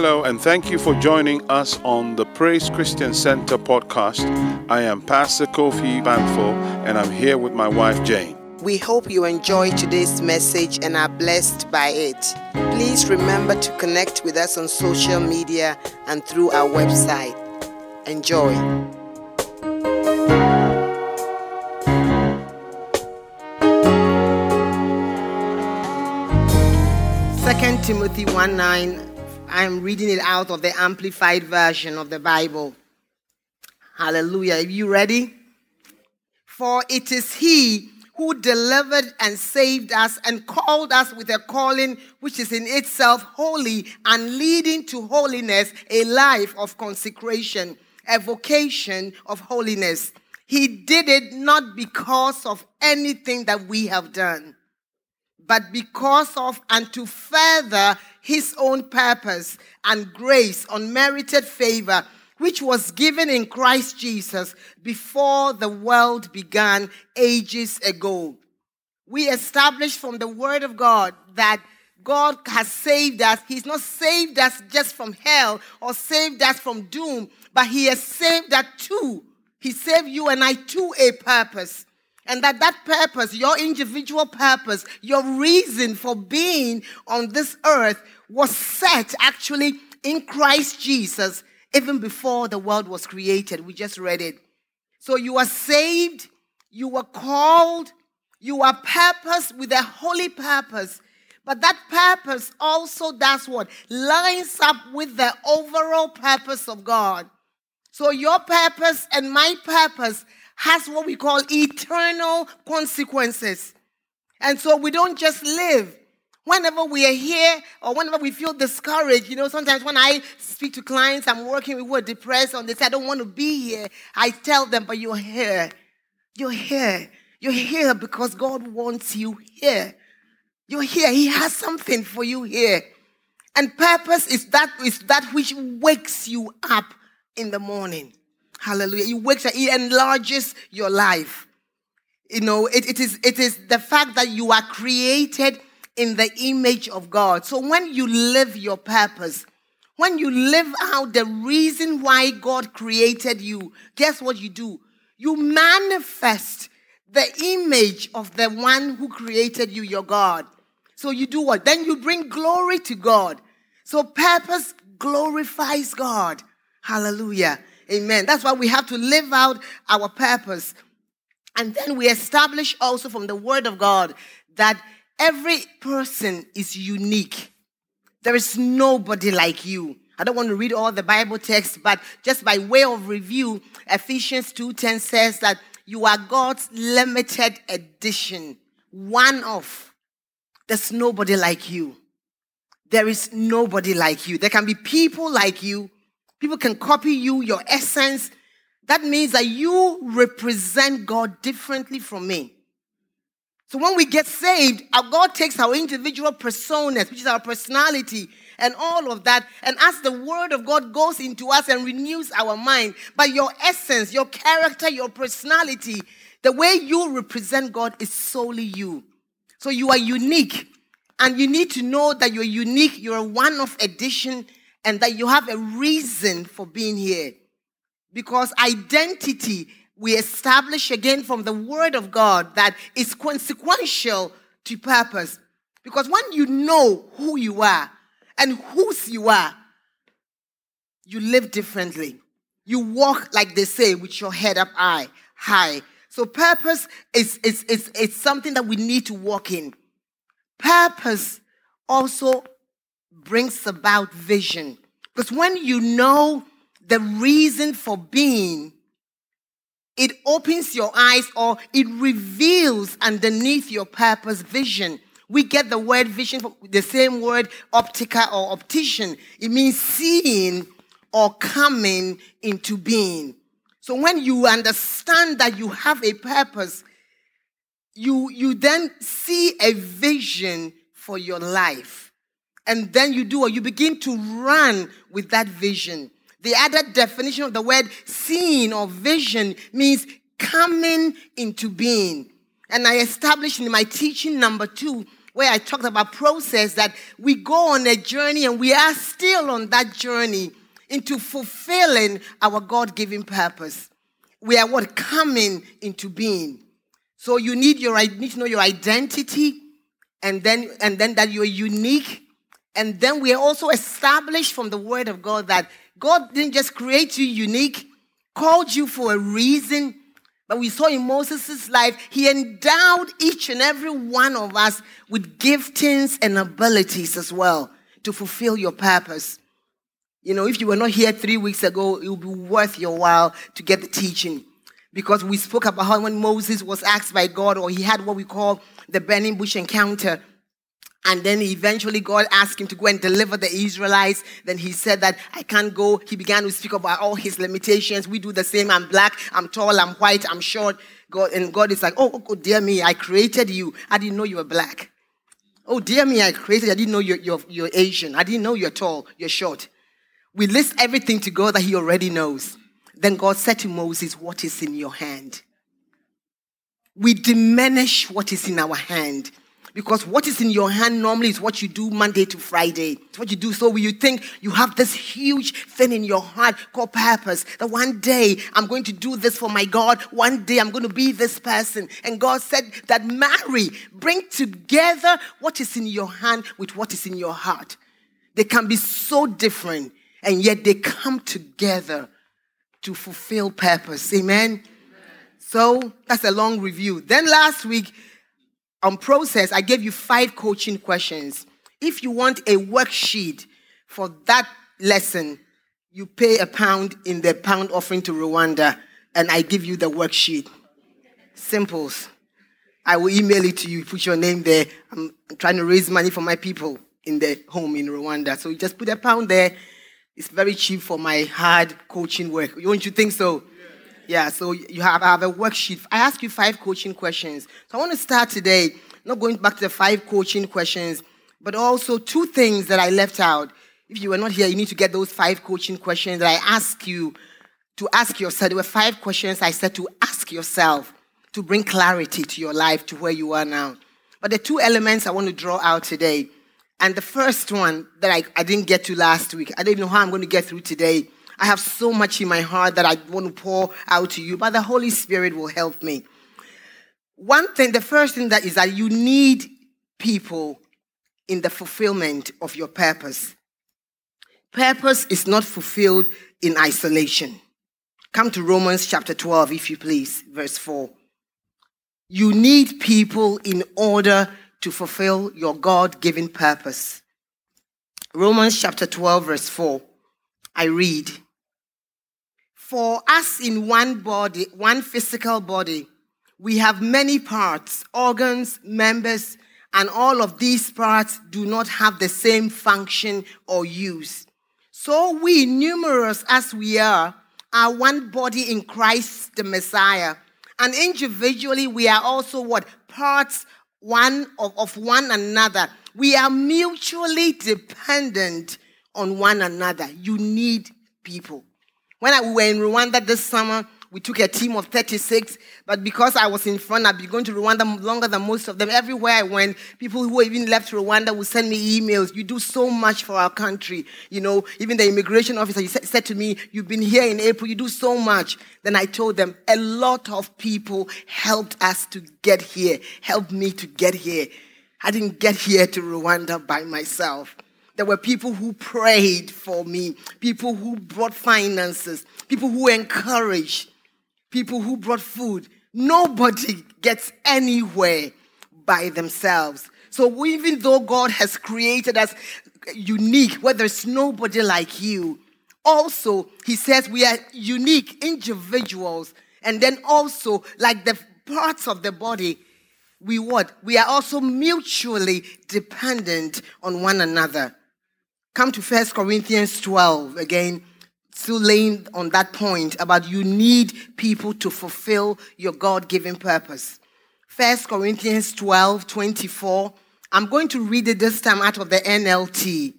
Hello, and thank you for joining us on the Praise Christian Center podcast. I am Pastor Kofi Banfo, and I'm here with my wife Jane. We hope you enjoy today's message and are blessed by it. Please remember to connect with us on social media and through our website. Enjoy. Second Timothy 1 9. I'm reading it out of the amplified version of the Bible. Hallelujah. Are you ready? For it is He who delivered and saved us and called us with a calling which is in itself holy and leading to holiness, a life of consecration, a vocation of holiness. He did it not because of anything that we have done, but because of and to further his own purpose and grace, unmerited favor which was given in Christ Jesus before the world began ages ago. We established from the Word of God that God has saved us. He's not saved us just from hell or saved us from doom, but He has saved us too. He saved you and I to a purpose. And that that purpose, your individual purpose, your reason for being on this earth was set actually in Christ Jesus even before the world was created. We just read it. So you are saved, you were called, you are purpose with a holy purpose. But that purpose also does what? Lines up with the overall purpose of God. So your purpose and my purpose has what we call eternal consequences. And so we don't just live, whenever we are here or whenever we feel discouraged, you know, sometimes when I speak to clients I'm working with who are depressed and they say, I don't want to be here, I tell them, but you're here. You're here. You're here because God wants you here. You're here. He has something for you here. And purpose is that is that which wakes you up in the morning. Hallelujah. It wakes up, it enlarges your life. You know, it, it is it is the fact that you are created in the image of God. So when you live your purpose, when you live out the reason why God created you, guess what you do? You manifest the image of the one who created you, your God. So you do what? Then you bring glory to God. So purpose glorifies God. Hallelujah. Amen. That's why we have to live out our purpose. And then we establish also from the word of God that Every person is unique. There is nobody like you. I don't want to read all the Bible text, but just by way of review, Ephesians 2:10 says that you are God's limited edition, one of. There's nobody like you. There is nobody like you. There can be people like you. People can copy you, your essence. That means that you represent God differently from me. So when we get saved, our God takes our individual personas, which is our personality, and all of that. And as the word of God goes into us and renews our mind, but your essence, your character, your personality, the way you represent God is solely you. So you are unique. And you need to know that you're unique, you're a one of edition, and that you have a reason for being here. Because identity we establish again from the Word of God that is consequential to purpose. Because when you know who you are and whose you are, you live differently. You walk, like they say, with your head up high. high. So purpose is, is, is, is something that we need to walk in. Purpose also brings about vision. Because when you know the reason for being, it opens your eyes or it reveals underneath your purpose vision. We get the word vision from the same word optica or optician. It means seeing or coming into being. So when you understand that you have a purpose, you, you then see a vision for your life. And then you do, or you begin to run with that vision. The other definition of the word seeing or vision means coming into being. And I established in my teaching number two where I talked about process that we go on a journey and we are still on that journey into fulfilling our God given purpose. We are what? Coming into being. So you need your you need to know your identity and then and then that you're unique. And then we are also established from the word of God that God didn't just create you unique, called you for a reason. But we saw in Moses' life, he endowed each and every one of us with giftings and abilities as well to fulfill your purpose. You know, if you were not here three weeks ago, it would be worth your while to get the teaching. Because we spoke about how when Moses was asked by God, or he had what we call the burning bush encounter, and then eventually God asked him to go and deliver the Israelites. Then he said that I can't go. He began to speak about all his limitations. We do the same. I'm black, I'm tall, I'm white, I'm short. God, and God is like, oh, oh, oh, dear me, I created you. I didn't know you were black. Oh, dear me, I created you. I didn't know you're, you're, you're Asian. I didn't know you're tall, you're short. We list everything to God that he already knows. Then God said to Moses, What is in your hand? We diminish what is in our hand. Because what is in your hand normally is what you do Monday to Friday. It's what you do. So you think you have this huge thing in your heart called purpose. That one day I'm going to do this for my God. One day I'm going to be this person. And God said that marry, bring together what is in your hand with what is in your heart. They can be so different, and yet they come together to fulfill purpose. Amen? Amen? So that's a long review. Then last week, on process, I gave you five coaching questions. If you want a worksheet for that lesson, you pay a pound in the pound offering to Rwanda, and I give you the worksheet. Simples. I will email it to you, put your name there. I'm trying to raise money for my people in the home in Rwanda. So you just put a pound there. It's very cheap for my hard coaching work. Don't you think so? Yeah, so you have, I have a worksheet. I ask you five coaching questions. So I want to start today, not going back to the five coaching questions, but also two things that I left out. If you were not here, you need to get those five coaching questions that I ask you to ask yourself. There were five questions I said to ask yourself to bring clarity to your life, to where you are now. But the two elements I want to draw out today. And the first one that I, I didn't get to last week, I don't know how I'm going to get through today I have so much in my heart that I want to pour out to you, but the Holy Spirit will help me. One thing, the first thing that is that you need people in the fulfillment of your purpose. Purpose is not fulfilled in isolation. Come to Romans chapter 12, if you please, verse 4. You need people in order to fulfill your God given purpose. Romans chapter 12, verse 4. I read, for us in one body, one physical body, we have many parts, organs, members, and all of these parts do not have the same function or use. So we, numerous as we are, are one body in Christ the Messiah. And individually, we are also what? Parts one of, of one another. We are mutually dependent on one another. You need people. When I, we were in Rwanda this summer, we took a team of 36, but because I was in front, I'd been going to Rwanda longer than most of them. Everywhere I went, people who even left Rwanda would send me emails. You do so much for our country. You know, even the immigration officer said, said to me, You've been here in April, you do so much. Then I told them, A lot of people helped us to get here, helped me to get here. I didn't get here to Rwanda by myself. There were people who prayed for me, people who brought finances, people who encouraged, people who brought food. Nobody gets anywhere by themselves. So even though God has created us unique, where there's nobody like you, also He says we are unique individuals, and then also like the parts of the body, we what? We are also mutually dependent on one another. Come to First Corinthians 12 again, still laying on that point about you need people to fulfill your God given purpose. First Corinthians 12 24. I'm going to read it this time out of the NLT.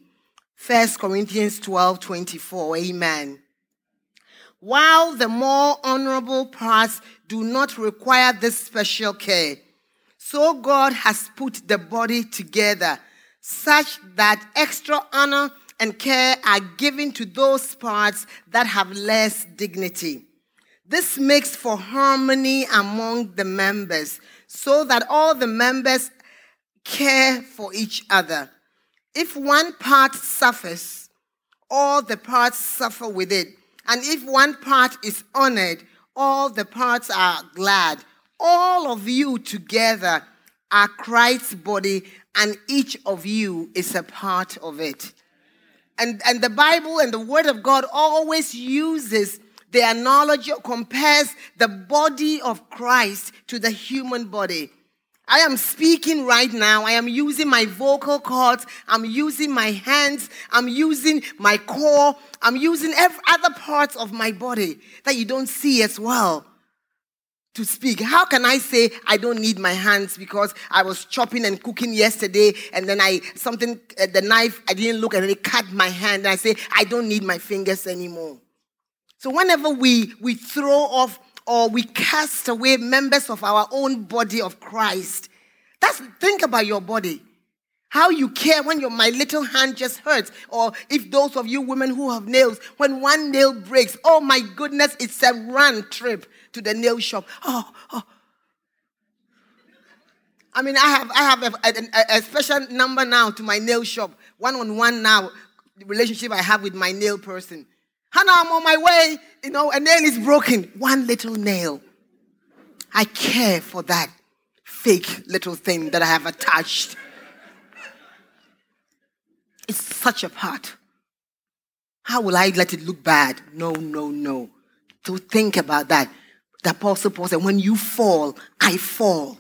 First Corinthians 12 24. Amen. While the more honorable parts do not require this special care, so God has put the body together such that extra honor and care are given to those parts that have less dignity. This makes for harmony among the members so that all the members care for each other. If one part suffers, all the parts suffer with it. And if one part is honored, all the parts are glad. All of you together are Christ's body, and each of you is a part of it. And, and the Bible and the Word of God always uses the analogy, compares the body of Christ to the human body. I am speaking right now. I am using my vocal cords. I'm using my hands. I'm using my core. I'm using every other parts of my body that you don't see as well to speak. How can I say I don't need my hands because I was chopping and cooking yesterday and then I something uh, the knife I didn't look and it cut my hand and I say I don't need my fingers anymore. So whenever we we throw off or we cast away members of our own body of Christ. That's think about your body. How you care when your my little hand just hurts, or if those of you women who have nails, when one nail breaks, oh my goodness, it's a run trip to the nail shop. Oh, oh. I mean, I have I have a, a, a special number now to my nail shop, one on one now. The relationship I have with my nail person. Hannah, I'm on my way. You know, a nail is broken. One little nail. I care for that fake little thing that I have attached. It's such a part. How will I let it look bad? No, no, no. To think about that. The Apostle Paul said, When you fall, I fall.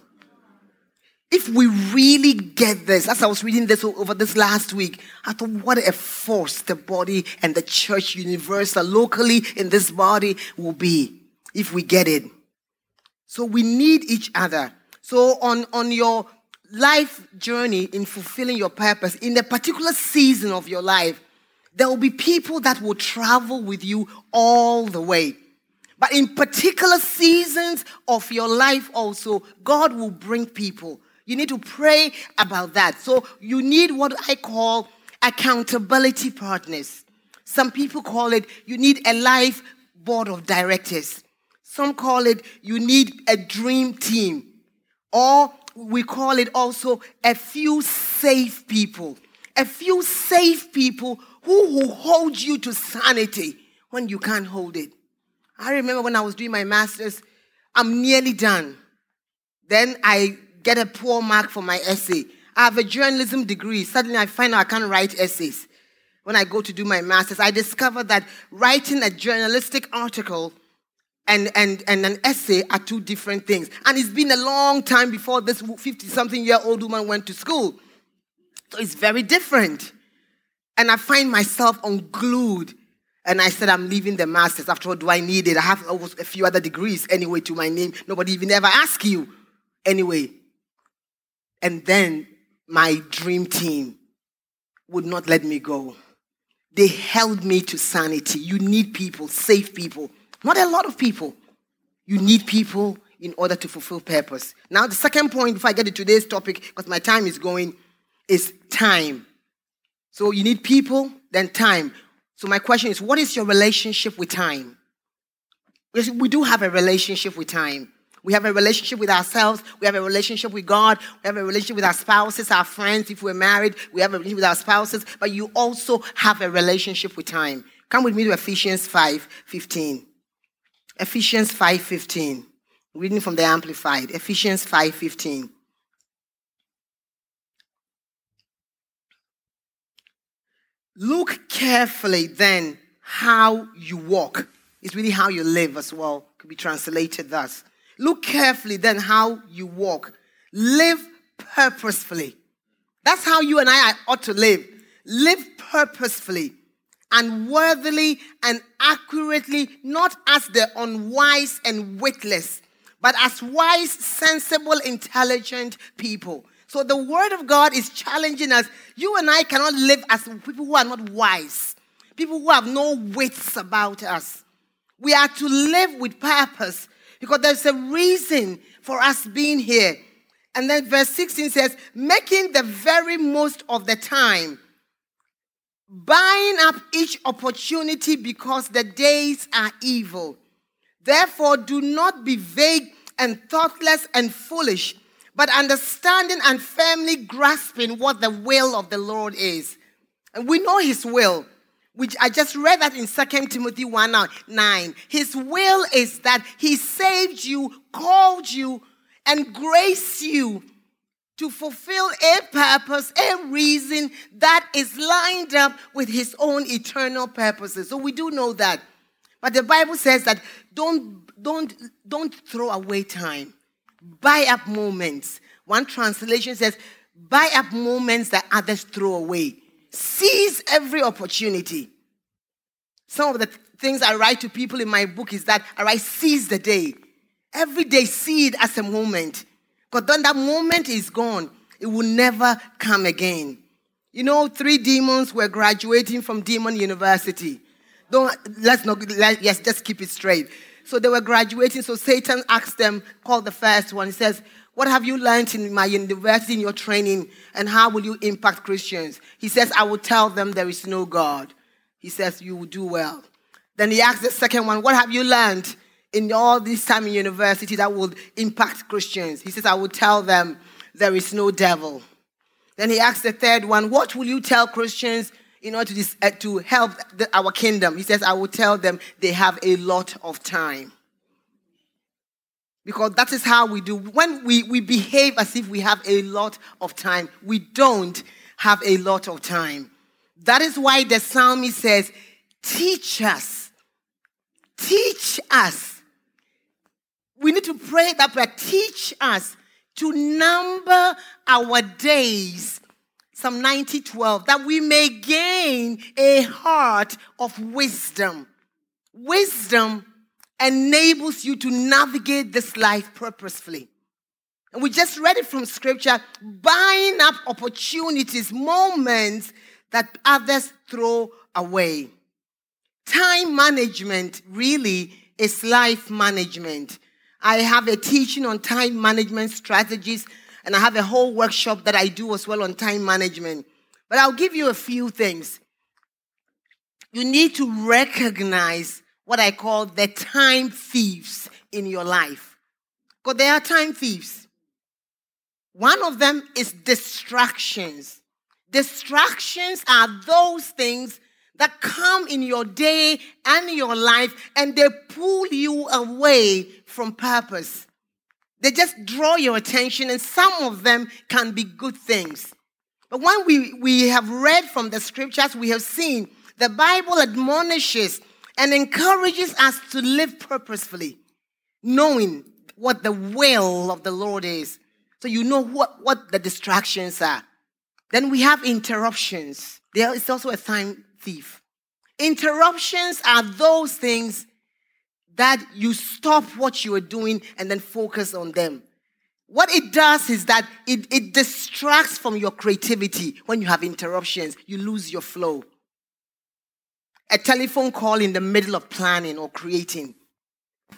If we really get this, as I was reading this over this last week, I thought, what a force the body and the church universal locally in this body will be if we get it. So we need each other. So on, on your life journey in fulfilling your purpose, in a particular season of your life, there will be people that will travel with you all the way. But in particular seasons of your life also, God will bring people you need to pray about that. So you need what I call accountability partners. Some people call it you need a life board of directors. Some call it you need a dream team. Or we call it also a few safe people. A few safe people who will hold you to sanity when you can't hold it. I remember when I was doing my master's, I'm nearly done. Then I get a poor mark for my essay. I have a journalism degree. Suddenly I find out I can't write essays. When I go to do my master's, I discover that writing a journalistic article and, and, and an essay are two different things. And it's been a long time before this 50 something year old woman went to school. So it's very different. And I find myself unglued. And I said, I'm leaving the master's. After all, do I need it? I have a few other degrees anyway to my name. Nobody even ever ask you. Anyway, and then my dream team would not let me go. They held me to sanity. You need people, safe people, not a lot of people. You need people in order to fulfill purpose. Now, the second point, before I get to today's topic, because my time is going, is time. So you need people, then time. So my question is, what is your relationship with time? We do have a relationship with time. We have a relationship with ourselves. We have a relationship with God. We have a relationship with our spouses, our friends. If we're married, we have a relationship with our spouses. But you also have a relationship with time. Come with me to Ephesians 5 15. Ephesians 5 15. Reading from the Amplified. Ephesians 5 15. Look carefully then how you walk. It's really how you live as well. Could be translated thus. Look carefully then how you walk. Live purposefully. That's how you and I ought to live. Live purposefully and worthily and accurately, not as the unwise and witless, but as wise, sensible, intelligent people. So the word of God is challenging us. You and I cannot live as people who are not wise, people who have no wits about us. We are to live with purpose because there's a reason for us being here. And then verse 16 says, making the very most of the time, buying up each opportunity because the days are evil. Therefore, do not be vague and thoughtless and foolish, but understanding and firmly grasping what the will of the Lord is. And we know his will which I just read that in 2 Timothy 1 uh, 9. His will is that he saved you, called you, and graced you to fulfill a purpose, a reason that is lined up with his own eternal purposes. So we do know that. But the Bible says that don't, don't, don't throw away time. Buy up moments. One translation says, buy up moments that others throw away. Seize every opportunity. Some of the things I write to people in my book is that I write, seize the day. Every day, see it as a moment. Because then that moment is gone, it will never come again. You know, three demons were graduating from Demon University. Don't let's not let, yes, just keep it straight. So they were graduating. So Satan asked them, called the first one. He says, what have you learned in my university, in your training, and how will you impact Christians? He says, I will tell them there is no God. He says, You will do well. Then he asks the second one, What have you learned in all this time in university that will impact Christians? He says, I will tell them there is no devil. Then he asks the third one, What will you tell Christians in order to, uh, to help the, our kingdom? He says, I will tell them they have a lot of time because that is how we do. When we, we behave as if we have a lot of time, we don't have a lot of time. That is why the psalmist says, Teach us. Teach us. We need to pray that prayer. Teach us to number our days. Psalm 90 12, that we may gain a heart of wisdom. Wisdom enables you to navigate this life purposefully. And we just read it from scripture buying up opportunities, moments that others throw away. Time management really is life management. I have a teaching on time management strategies, and I have a whole workshop that I do as well on time management. But I'll give you a few things. You need to recognize what I call the time thieves in your life. Because there are time thieves. One of them is distractions. Distractions are those things that come in your day and your life and they pull you away from purpose. They just draw your attention, and some of them can be good things. But when we, we have read from the scriptures, we have seen the Bible admonishes and encourages us to live purposefully, knowing what the will of the Lord is. So you know what, what the distractions are. Then we have interruptions. There is also a time thief. Interruptions are those things that you stop what you are doing and then focus on them. What it does is that it, it distracts from your creativity when you have interruptions. You lose your flow a telephone call in the middle of planning or creating,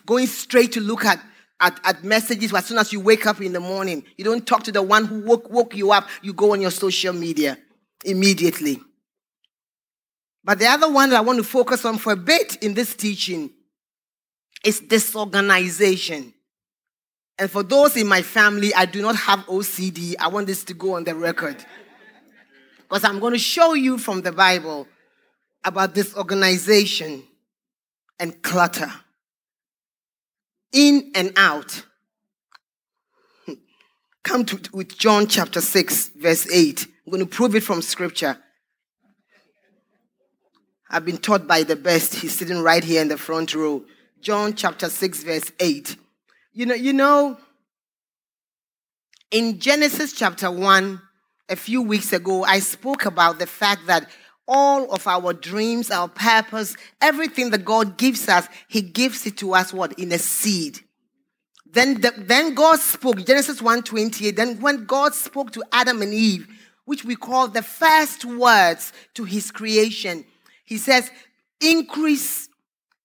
going straight to look at, at, at, messages as soon as you wake up in the morning. You don't talk to the one who woke, woke you up, you go on your social media immediately. But the other one that I want to focus on for a bit in this teaching is disorganization. And for those in my family, I do not have OCD. I want this to go on the record. Because I'm going to show you from the Bible about disorganization and clutter. In and out. Come to with John chapter 6, verse 8. I'm going to prove it from scripture. I've been taught by the best. He's sitting right here in the front row. John chapter 6, verse 8. You know, you know, in Genesis chapter 1, a few weeks ago, I spoke about the fact that all of our dreams, our purpose, everything that God gives us, He gives it to us what? In a seed. Then, the, then God spoke, Genesis 1:28. Then when God spoke to Adam and Eve, which we call the first words to his creation, he says, increase,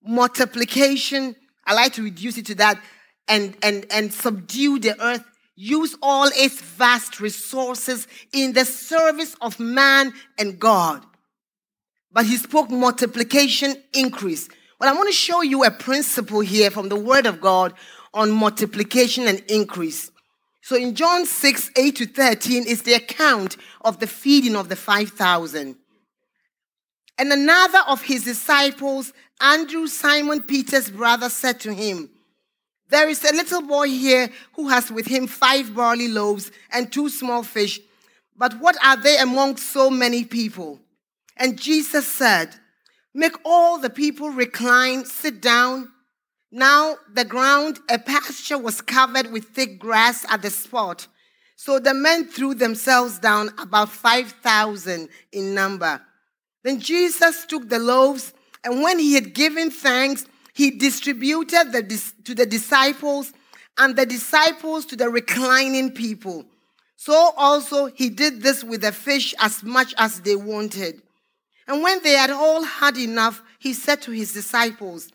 multiplication. I like to reduce it to that, and and and subdue the earth. use all its vast resources in the service of man and God. But he spoke multiplication increase. Well, I want to show you a principle here from the Word of God on multiplication and increase. So in John 6, 8 to 13 is the account of the feeding of the 5,000. And another of his disciples, Andrew, Simon Peter's brother, said to him, There is a little boy here who has with him five barley loaves and two small fish. But what are they among so many people? And Jesus said, Make all the people recline, sit down. Now the ground, a pasture, was covered with thick grass at the spot. So the men threw themselves down, about 5,000 in number. Then Jesus took the loaves, and when he had given thanks, he distributed the, to the disciples, and the disciples to the reclining people. So also he did this with the fish as much as they wanted. And when they had all had enough, he said to his disciples,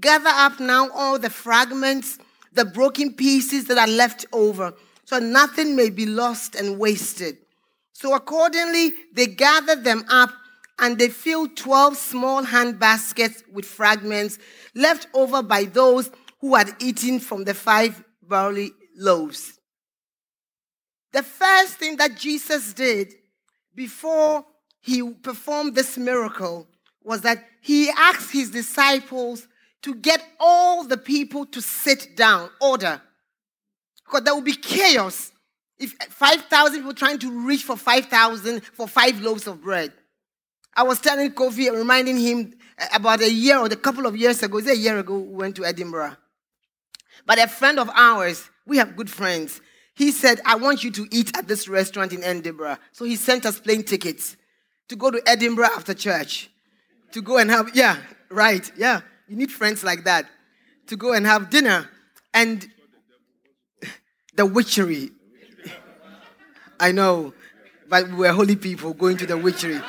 Gather up now all the fragments, the broken pieces that are left over, so nothing may be lost and wasted. So accordingly, they gathered them up and they filled 12 small hand baskets with fragments left over by those who had eaten from the five barley loaves. The first thing that Jesus did before he performed this miracle was that he asked his disciples to get all the people to sit down, order. Because there will be chaos if 5,000 people trying to reach for 5,000 for five loaves of bread. I was telling Kofi, reminding him eh, about a year or a couple of years ago, is a year ago, we went to Edinburgh. But a friend of ours, we have good friends, he said, I want you to eat at this restaurant in Edinburgh. So he sent us plane tickets to go to Edinburgh after church, to go and have, yeah, right, yeah. You need friends like that to go and have dinner. And the witchery. I know, but we were holy people going to the witchery.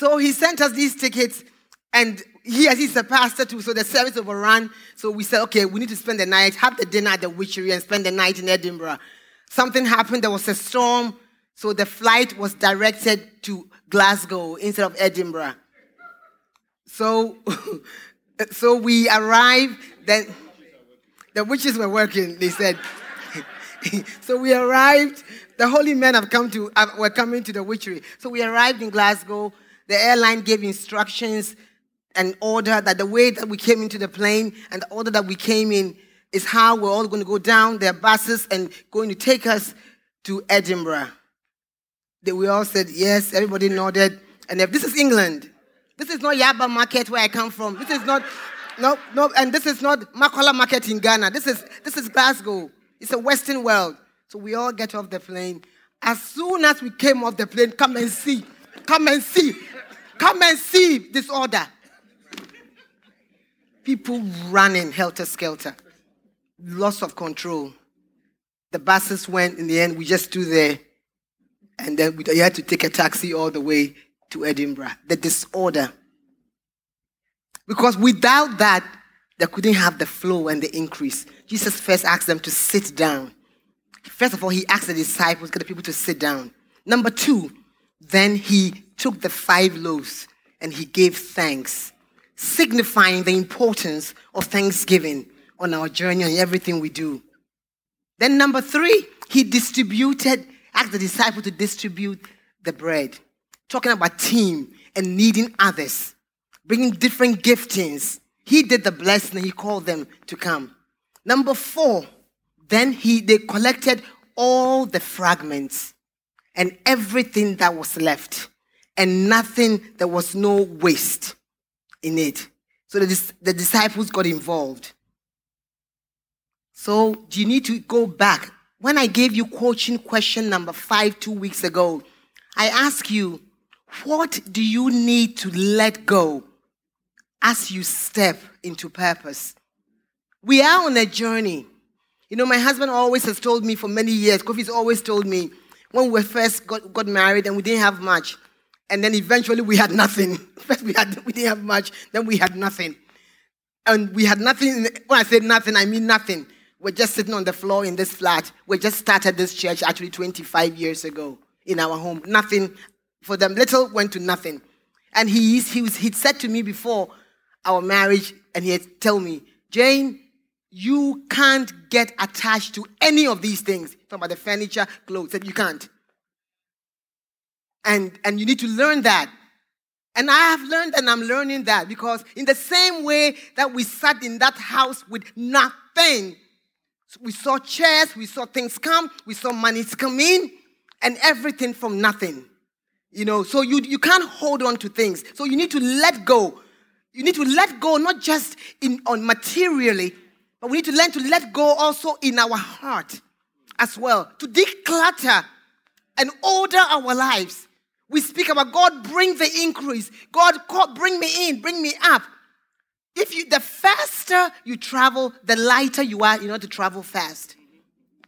So he sent us these tickets, and he, as he's a pastor too, so the service overran. So we said, okay, we need to spend the night, have the dinner at the witchery, and spend the night in Edinburgh. Something happened, there was a storm, so the flight was directed to Glasgow instead of Edinburgh. So, so we arrived. Then the witches were working. They said. so we arrived. The holy men have come to were coming to the witchery. So we arrived in Glasgow. The airline gave instructions and order that the way that we came into the plane and the order that we came in is how we're all going to go down their buses and going to take us to Edinburgh. They, we all said yes, everybody nodded. And if this is England, this is not Yaba Market where I come from. This is not, no, no, and this is not Makola Market in Ghana. This is, this is Glasgow. It's a Western world. So we all get off the plane. As soon as we came off the plane, come and see. Come and see. Come and see this order. People running helter skelter. Loss of control. The buses went, in the end, we just stood there and then we had to take a taxi all the way to Edinburgh. The disorder. Because without that, they couldn't have the flow and the increase. Jesus first asked them to sit down. First of all, he asked the disciples, get the people to sit down. Number two, then he took the five loaves and he gave thanks, signifying the importance of thanksgiving on our journey and everything we do. Then, number three, he distributed asked the disciple to distribute the bread. Talking about team and needing others, bringing different giftings. He did the blessing he called them to come. Number four, then he they collected all the fragments and everything that was left, and nothing, there was no waste in it. So the, the disciples got involved. So do you need to go back when I gave you coaching question number five two weeks ago, I asked you, what do you need to let go as you step into purpose? We are on a journey. You know, my husband always has told me for many years, Kofi's always told me, when we first got, got married and we didn't have much, and then eventually we had nothing. First we had we didn't have much, then we had nothing. And we had nothing. When I say nothing, I mean nothing. We're just sitting on the floor in this flat. We just started this church actually 25 years ago in our home. Nothing for them. Little went to nothing. And he, he was, he'd said to me before our marriage, and he had told me, Jane, you can't get attached to any of these things. Talking about the furniture, clothes, that you can't. And, and you need to learn that. And I have learned and I'm learning that because in the same way that we sat in that house with nothing, we saw chairs, we saw things come, we saw money come in, and everything from nothing. You know, so you, you can't hold on to things. So you need to let go. You need to let go, not just in on materially, but we need to learn to let go also in our heart as well. To declutter and order our lives. We speak about God bring the increase. God, bring me in, bring me up. If you the faster you travel, the lighter you are in order to travel fast.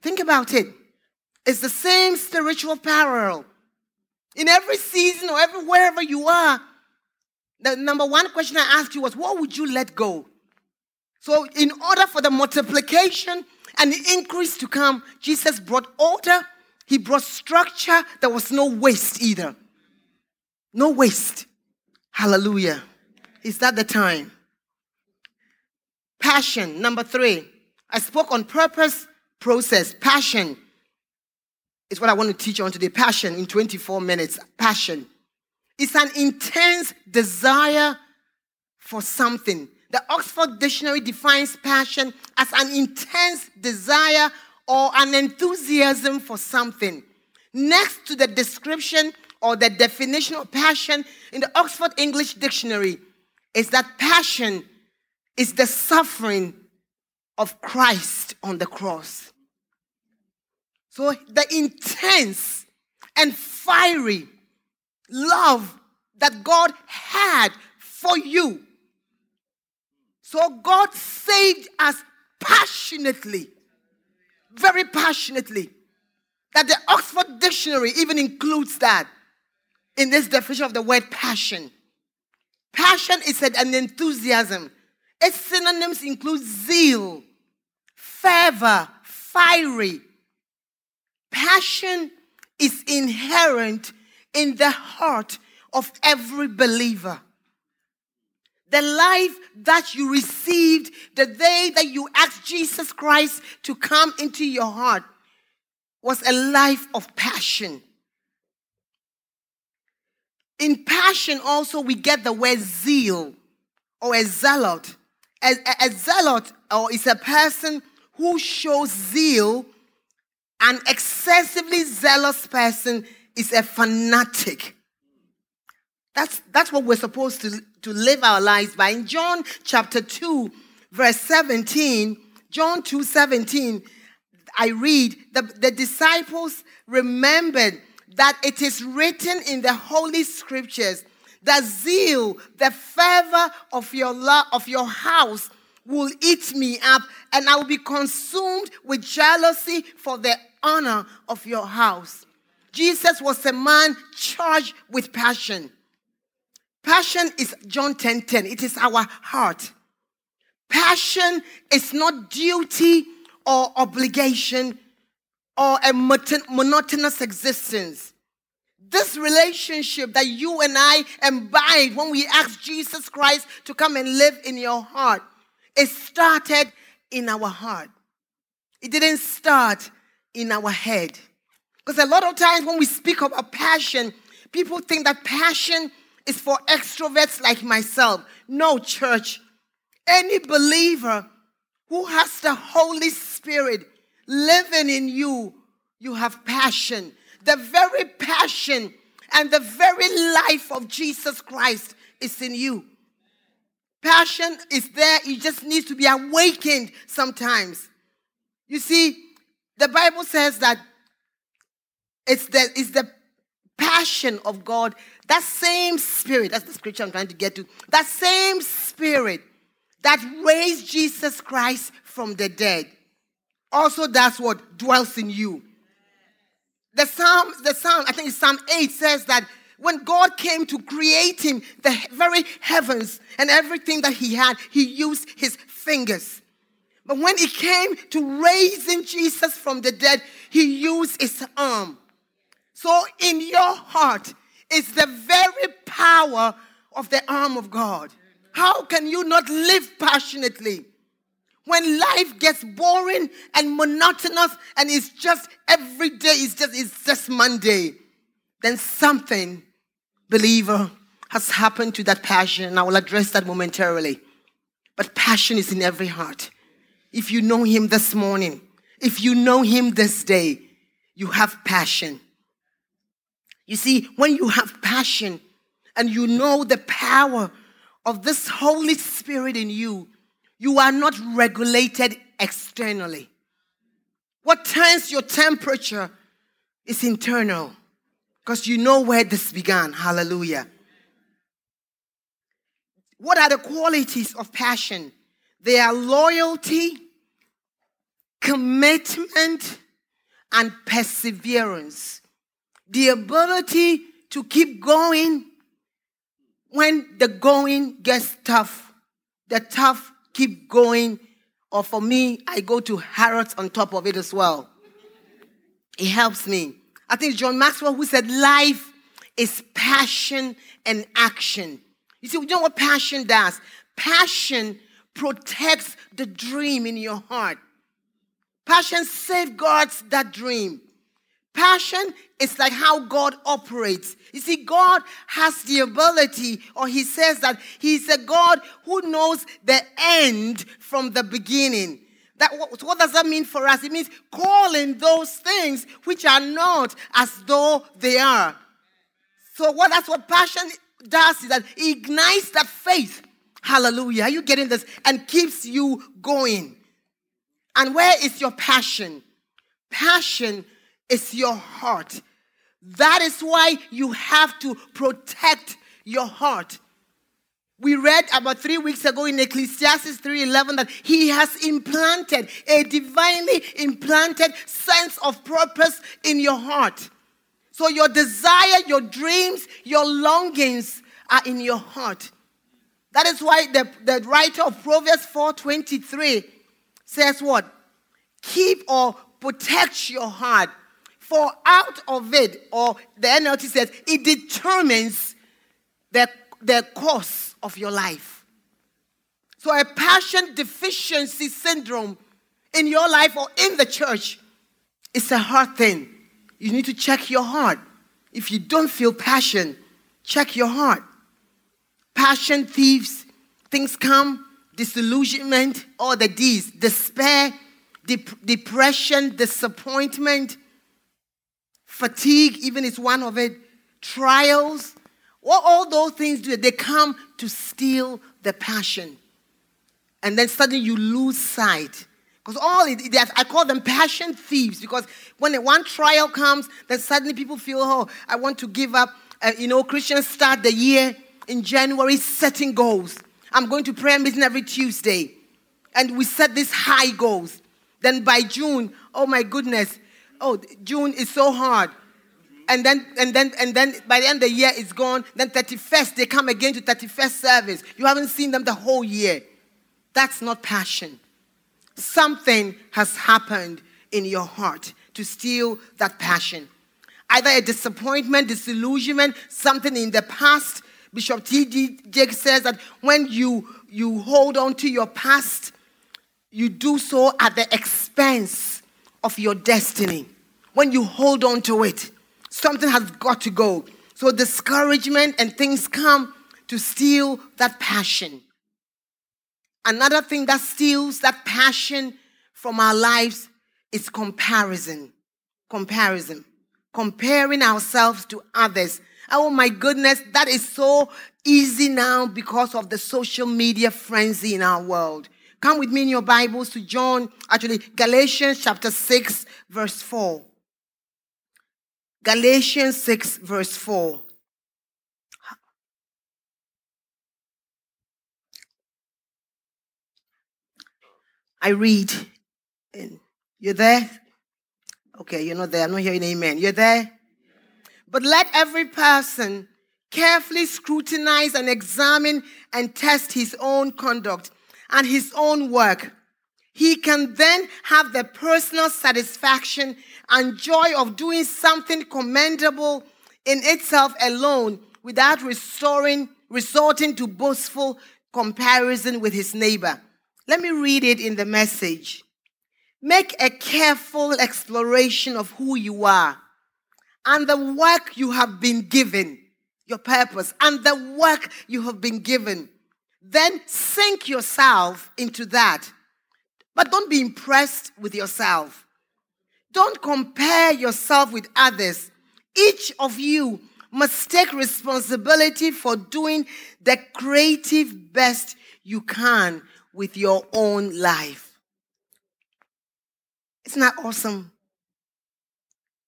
Think about it. It's the same spiritual parallel. In every season or every wherever you are, the number one question I asked you was, what would you let go? So, in order for the multiplication and the increase to come, Jesus brought order, he brought structure. There was no waste either. No waste. Hallelujah. Is that the time? Passion, number three. I spoke on purpose, process. Passion is what I want to teach on today. Passion in 24 minutes. Passion. It's an intense desire for something. The Oxford Dictionary defines passion as an intense desire or an enthusiasm for something. Next to the description or the definition of passion in the Oxford English Dictionary is that passion is the suffering of Christ on the cross. So the intense and fiery love that God had for you. So God saved us passionately, very passionately. That the Oxford Dictionary even includes that in this definition of the word passion. Passion is an enthusiasm. Its synonyms include zeal, fervor, fiery. Passion is inherent in the heart of every believer. The life that you received the day that you asked Jesus Christ to come into your heart was a life of passion. In passion, also, we get the word zeal or a zealot. A, a, a zealot or is a person who shows zeal. An excessively zealous person is a fanatic. That's, that's what we're supposed to, to live our lives by. In John chapter 2, verse 17, John 2 17, I read, the, the disciples remembered that it is written in the Holy Scriptures that zeal, the fervor of your of your house will eat me up, and I will be consumed with jealousy for the honor of your house. Jesus was a man charged with passion. Passion is John 10 10. It is our heart. Passion is not duty or obligation or a monotonous existence. This relationship that you and I imbibe when we ask Jesus Christ to come and live in your heart, it started in our heart. It didn't start in our head. Because a lot of times when we speak about passion, people think that passion is for extroverts like myself. No, church. Any believer who has the Holy Spirit living in you, you have passion. The very passion and the very life of Jesus Christ is in you. Passion is there, it just needs to be awakened sometimes. You see, the Bible says that it's the, it's the passion of God, that same spirit, that's the scripture I'm trying to get to, that same spirit that raised Jesus Christ from the dead also that's what dwells in you. The Psalm, the Psalm, I think it's Psalm 8 says that when God came to create him, the very heavens and everything that he had, he used his fingers. But when it came to raising Jesus from the dead, he used his arm. So in your heart is the very power of the arm of God. How can you not live passionately? When life gets boring and monotonous and it's just every day, it's just, it's just Monday, then something, believer, has happened to that passion. And I will address that momentarily. But passion is in every heart. If you know Him this morning, if you know Him this day, you have passion. You see, when you have passion and you know the power of this Holy Spirit in you, you are not regulated externally. What turns your temperature is internal because you know where this began. Hallelujah. What are the qualities of passion? They are loyalty, commitment, and perseverance. The ability to keep going when the going gets tough. The tough keep going. Or for me, I go to Harrods on top of it as well. It helps me. I think John Maxwell who said life is passion and action. You see, we you know what passion does? Passion protects the dream in your heart. Passion safeguards that dream. Passion is like how God operates. You see, God has the ability, or He says that He's a God who knows the end from the beginning. That, what does that mean for us? It means calling those things which are not as though they are. So, what that's what passion does is that it ignites that faith. Hallelujah. Are you getting this? And keeps you going. And where is your passion? Passion is your heart. That is why you have to protect your heart. We read about three weeks ago in Ecclesiastes 3:11 that he has implanted a divinely implanted sense of purpose in your heart. So your desire, your dreams, your longings are in your heart. That is why the, the writer of Proverbs 4:23 says what? Keep or protect your heart. For out of it, or the NLT says, it determines the, the course of your life. So a passion deficiency syndrome in your life or in the church is a hard thing. You need to check your heart. If you don't feel passion, check your heart. Passion thieves, things come, disillusionment, all the D's, despair, dep- depression, disappointment, fatigue, even is one of it, trials. What all those things do, they come to steal the passion. And then suddenly you lose sight. Because all it, I call them passion thieves. Because when one trial comes, then suddenly people feel, oh, I want to give up. Uh, you know, Christians start the year in January setting goals. I'm going to prayer meeting every Tuesday. And we set these high goals. Then by June, oh my goodness, oh, June is so hard. And then, and then, and then by the end of the year it's gone. Then 31st, they come again to 31st service. You haven't seen them the whole year. That's not passion. Something has happened in your heart to steal that passion. Either a disappointment, disillusionment, something in the past Bishop T.D. Jakes says that when you, you hold on to your past, you do so at the expense of your destiny. When you hold on to it, something has got to go. So discouragement and things come to steal that passion. Another thing that steals that passion from our lives is comparison. Comparison. Comparing ourselves to others Oh my goodness, that is so easy now because of the social media frenzy in our world. Come with me in your Bibles to John, actually, Galatians chapter 6, verse 4. Galatians 6, verse 4. I read. And you're there? Okay, you're not there. I'm not hearing amen. You're there? But let every person carefully scrutinize and examine and test his own conduct and his own work. he can then have the personal satisfaction and joy of doing something commendable in itself alone without restoring, resorting to boastful comparison with his neighbor. Let me read it in the message. Make a careful exploration of who you are and the work you have been given, your purpose, and the work you have been given. Then sink yourself into that. But don't be impressed with yourself. Don't compare yourself with others. Each of you must take responsibility for doing the creative best you can with your own life. Isn't that awesome?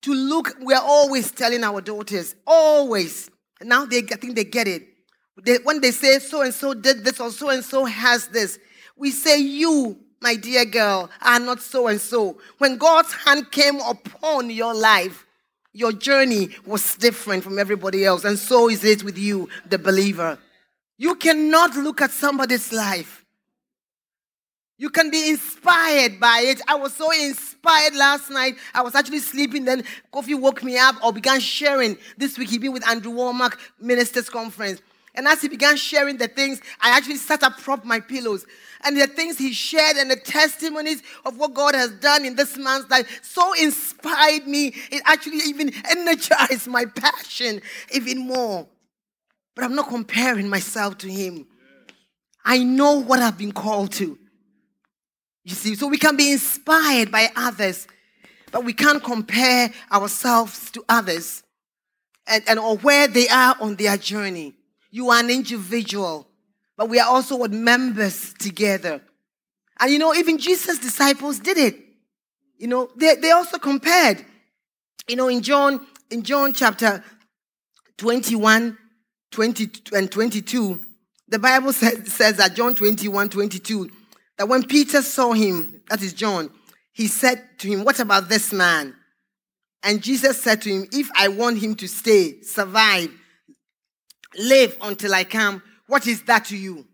To look, we're always telling our daughters, always. Now they, I think they get it. They, when they say so and so did this or so and so has this, we say, You, my dear girl, are not so and so. When God's hand came upon your life, your journey was different from everybody else. And so is it with you, the believer. You cannot look at somebody's life you can be inspired by it. I was so inspired last night. I was actually sleeping. Then Kofi woke me up or began sharing. This week he been with Andrew Wommack Ministers Conference. And as he began sharing the things, I actually sat up, propped my pillows. And the things he shared and the testimonies of what God has done in this man's life so inspired me. It actually even energized my passion even more. But I'm not comparing myself to him. I know what I've been called to. You see, so we can be inspired by others, but we can't compare ourselves to others and, and or where they are on their journey. You are an individual, but we are also what members together. And you know, even Jesus' disciples did it. You know, they, they also compared. You know, in John, in John chapter 21, 20 and 22, the Bible says, says that John 21, 22, that when Peter saw him, that is John, he said to him, What about this man? And Jesus said to him, If I want him to stay, survive, live until I come, what is that to you?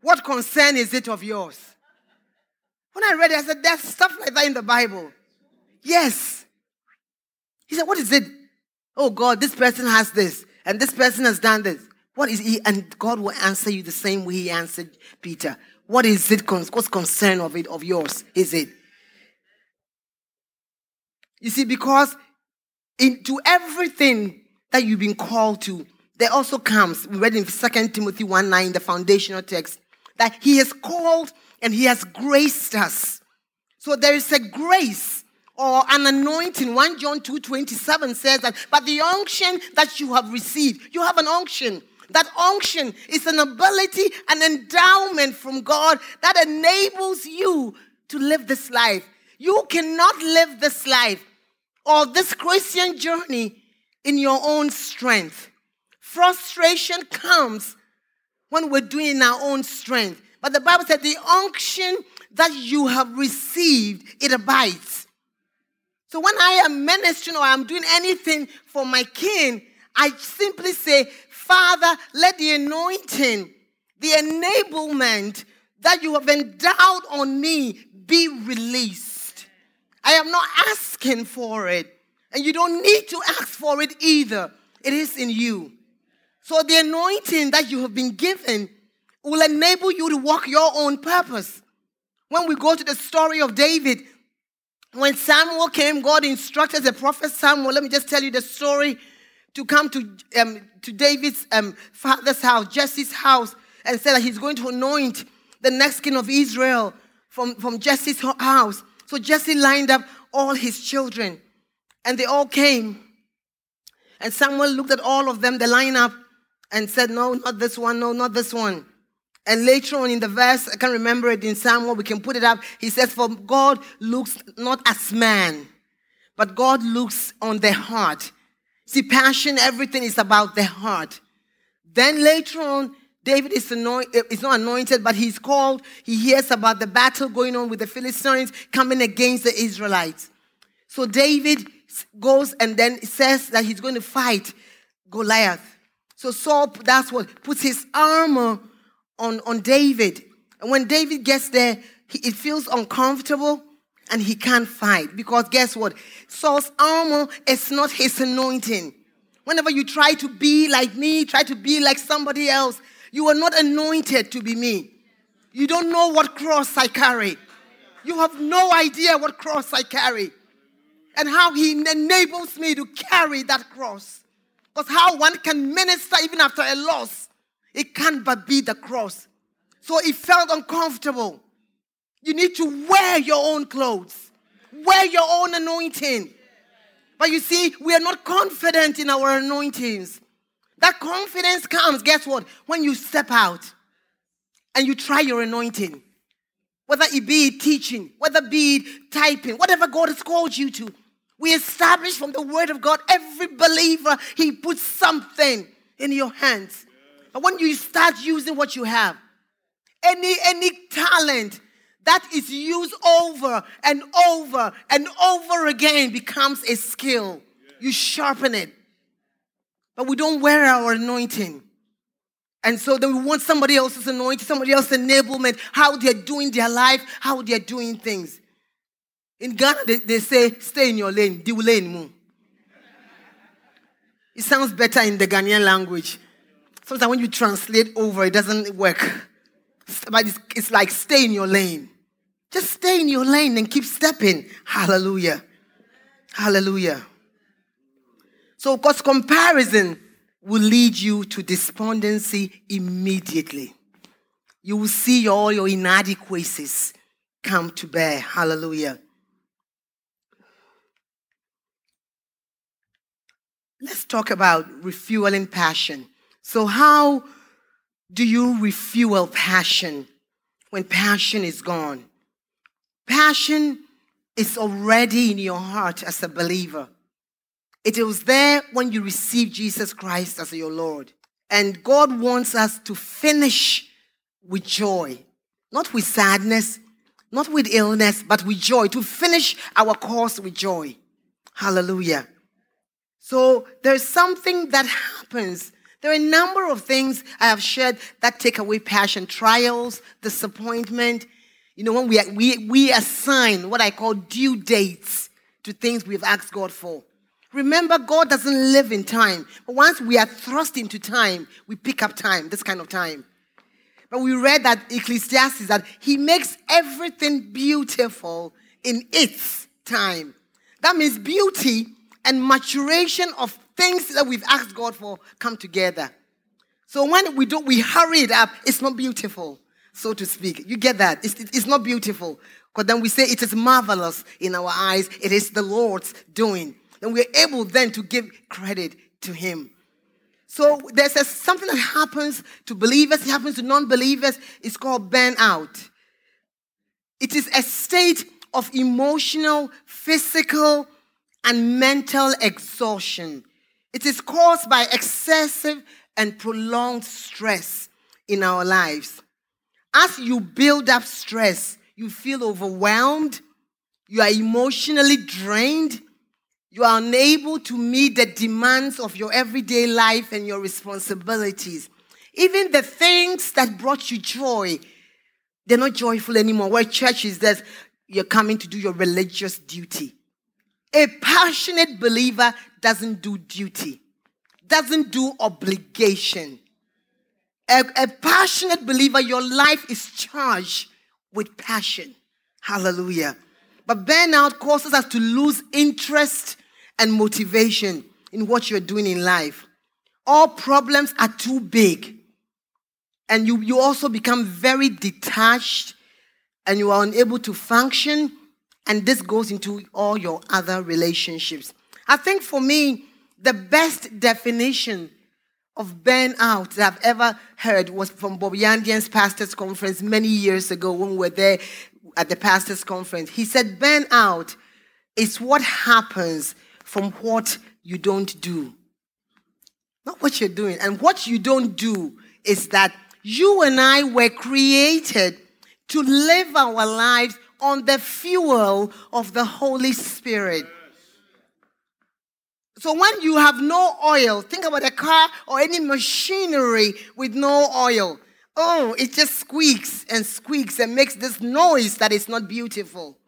What concern is it of yours? When I read it, I said, There's stuff like that in the Bible. Yes. He said, What is it? Oh God, this person has this, and this person has done this. What is he? And God will answer you the same way he answered Peter. What is it? What's concern of it of yours? Is it? You see, because into everything that you've been called to, there also comes, we read in 2 Timothy 1 9, the foundational text, that he has called and he has graced us. So there is a grace or an anointing. 1 John 2 27 says that, but the unction that you have received, you have an unction. That unction is an ability, an endowment from God that enables you to live this life. You cannot live this life or this Christian journey in your own strength. Frustration comes when we're doing our own strength. But the Bible said the unction that you have received, it abides. So when I am ministering or I'm doing anything for my king, I simply say, Father, let the anointing, the enablement that you have endowed on me be released. I am not asking for it. And you don't need to ask for it either. It is in you. So the anointing that you have been given will enable you to walk your own purpose. When we go to the story of David, when Samuel came, God instructed the prophet Samuel. Let me just tell you the story to come to, um, to David's um, father's house, Jesse's house, and said that he's going to anoint the next king of Israel from, from Jesse's house. So Jesse lined up all his children, and they all came. And Samuel looked at all of them, the lineup, and said, No, not this one, no, not this one. And later on in the verse, I can't remember it in Samuel, we can put it up. He says, For God looks not as man, but God looks on the heart. See, passion, everything is about the heart. Then later on, David is, anoint, eh, is not anointed, but he's called. He hears about the battle going on with the Philistines coming against the Israelites. So David goes and then says that he's going to fight Goliath. So Saul, that's what, puts his armor on, on David. And when David gets there, it feels uncomfortable and he can't fight because guess what? Saul's armor is not his anointing. Whenever you try to be like me, try to be like somebody else, you are not anointed to be me. You don't know what cross I carry. You have no idea what cross I carry and how He enables me to carry that cross. Because how one can minister even after a loss, it can't but be the cross. So it felt uncomfortable. You need to wear your own clothes, wear your own anointing. But you see, we are not confident in our anointings. That confidence comes, guess what? When you step out and you try your anointing, whether it be teaching, whether it be typing, whatever God has called you to. We establish from the word of God, every believer, he puts something in your hands. And when you start using what you have, any any talent that is used over and over and over again becomes a skill. You sharpen it. But we don't wear our anointing. And so then we want somebody else's anointing, somebody else's enablement, how they're doing their life, how they're doing things. In Ghana, they, they say, stay in your lane, di lane mo. It sounds better in the Ghanaian language. Sometimes when you translate over, it doesn't work. But it's, it's like stay in your lane. Just stay in your lane and keep stepping. Hallelujah. Hallelujah. So, because comparison will lead you to despondency immediately. You will see all your inadequacies come to bear. Hallelujah. Let's talk about refueling passion. So, how do you refuel passion when passion is gone? Passion is already in your heart as a believer. It was there when you received Jesus Christ as your Lord. And God wants us to finish with joy, not with sadness, not with illness, but with joy, to finish our course with joy. Hallelujah. So there's something that happens. There are a number of things I have shared that take away passion trials, disappointment. You know, when we, we, we assign what I call due dates to things we've asked God for. Remember, God doesn't live in time. But once we are thrust into time, we pick up time, this kind of time. But we read that Ecclesiastes that he makes everything beautiful in its time. That means beauty and maturation of things that we've asked God for come together. So when we do, we hurry it up, it's not beautiful, so to speak. You get that? It's, it's not beautiful. Because then we say it is marvelous in our eyes. It is the Lord's doing and we're able then to give credit to Him. So there's a, something that happens to believers, it happens to non believers. It's called burnout. It is a state of emotional, physical, and mental exhaustion. It is caused by excessive and prolonged stress in our lives. As you build up stress, you feel overwhelmed, you are emotionally drained, you are unable to meet the demands of your everyday life and your responsibilities. Even the things that brought you joy, they're not joyful anymore. Where church is that you're coming to do your religious duty. A passionate believer doesn't do duty, doesn't do obligation. A, a passionate believer, your life is charged with passion. Hallelujah. But burnout causes us to lose interest and motivation in what you're doing in life. All problems are too big. And you, you also become very detached and you are unable to function. And this goes into all your other relationships. I think for me, the best definition of burnout that I've ever heard was from Bob Yandian's pastor's conference many years ago when we were there at the pastor's conference. He said, Burnout is what happens from what you don't do. Not what you're doing. And what you don't do is that you and I were created to live our lives on the fuel of the Holy Spirit. So when you have no oil, think about a car or any machinery with no oil. oh, it just squeaks and squeaks and makes this noise that is not beautiful.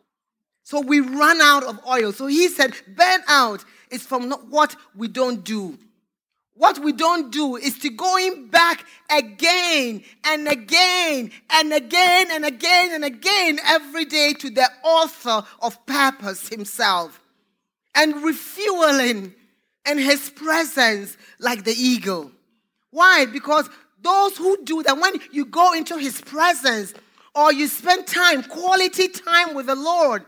So we run out of oil. So he said, burn out is from what we don't do. What we don't do is to going back again and again and again and again and again every day to the author of purpose himself and refueling in his presence like the eagle. Why? Because those who do that, when you go into his presence or you spend time, quality time with the Lord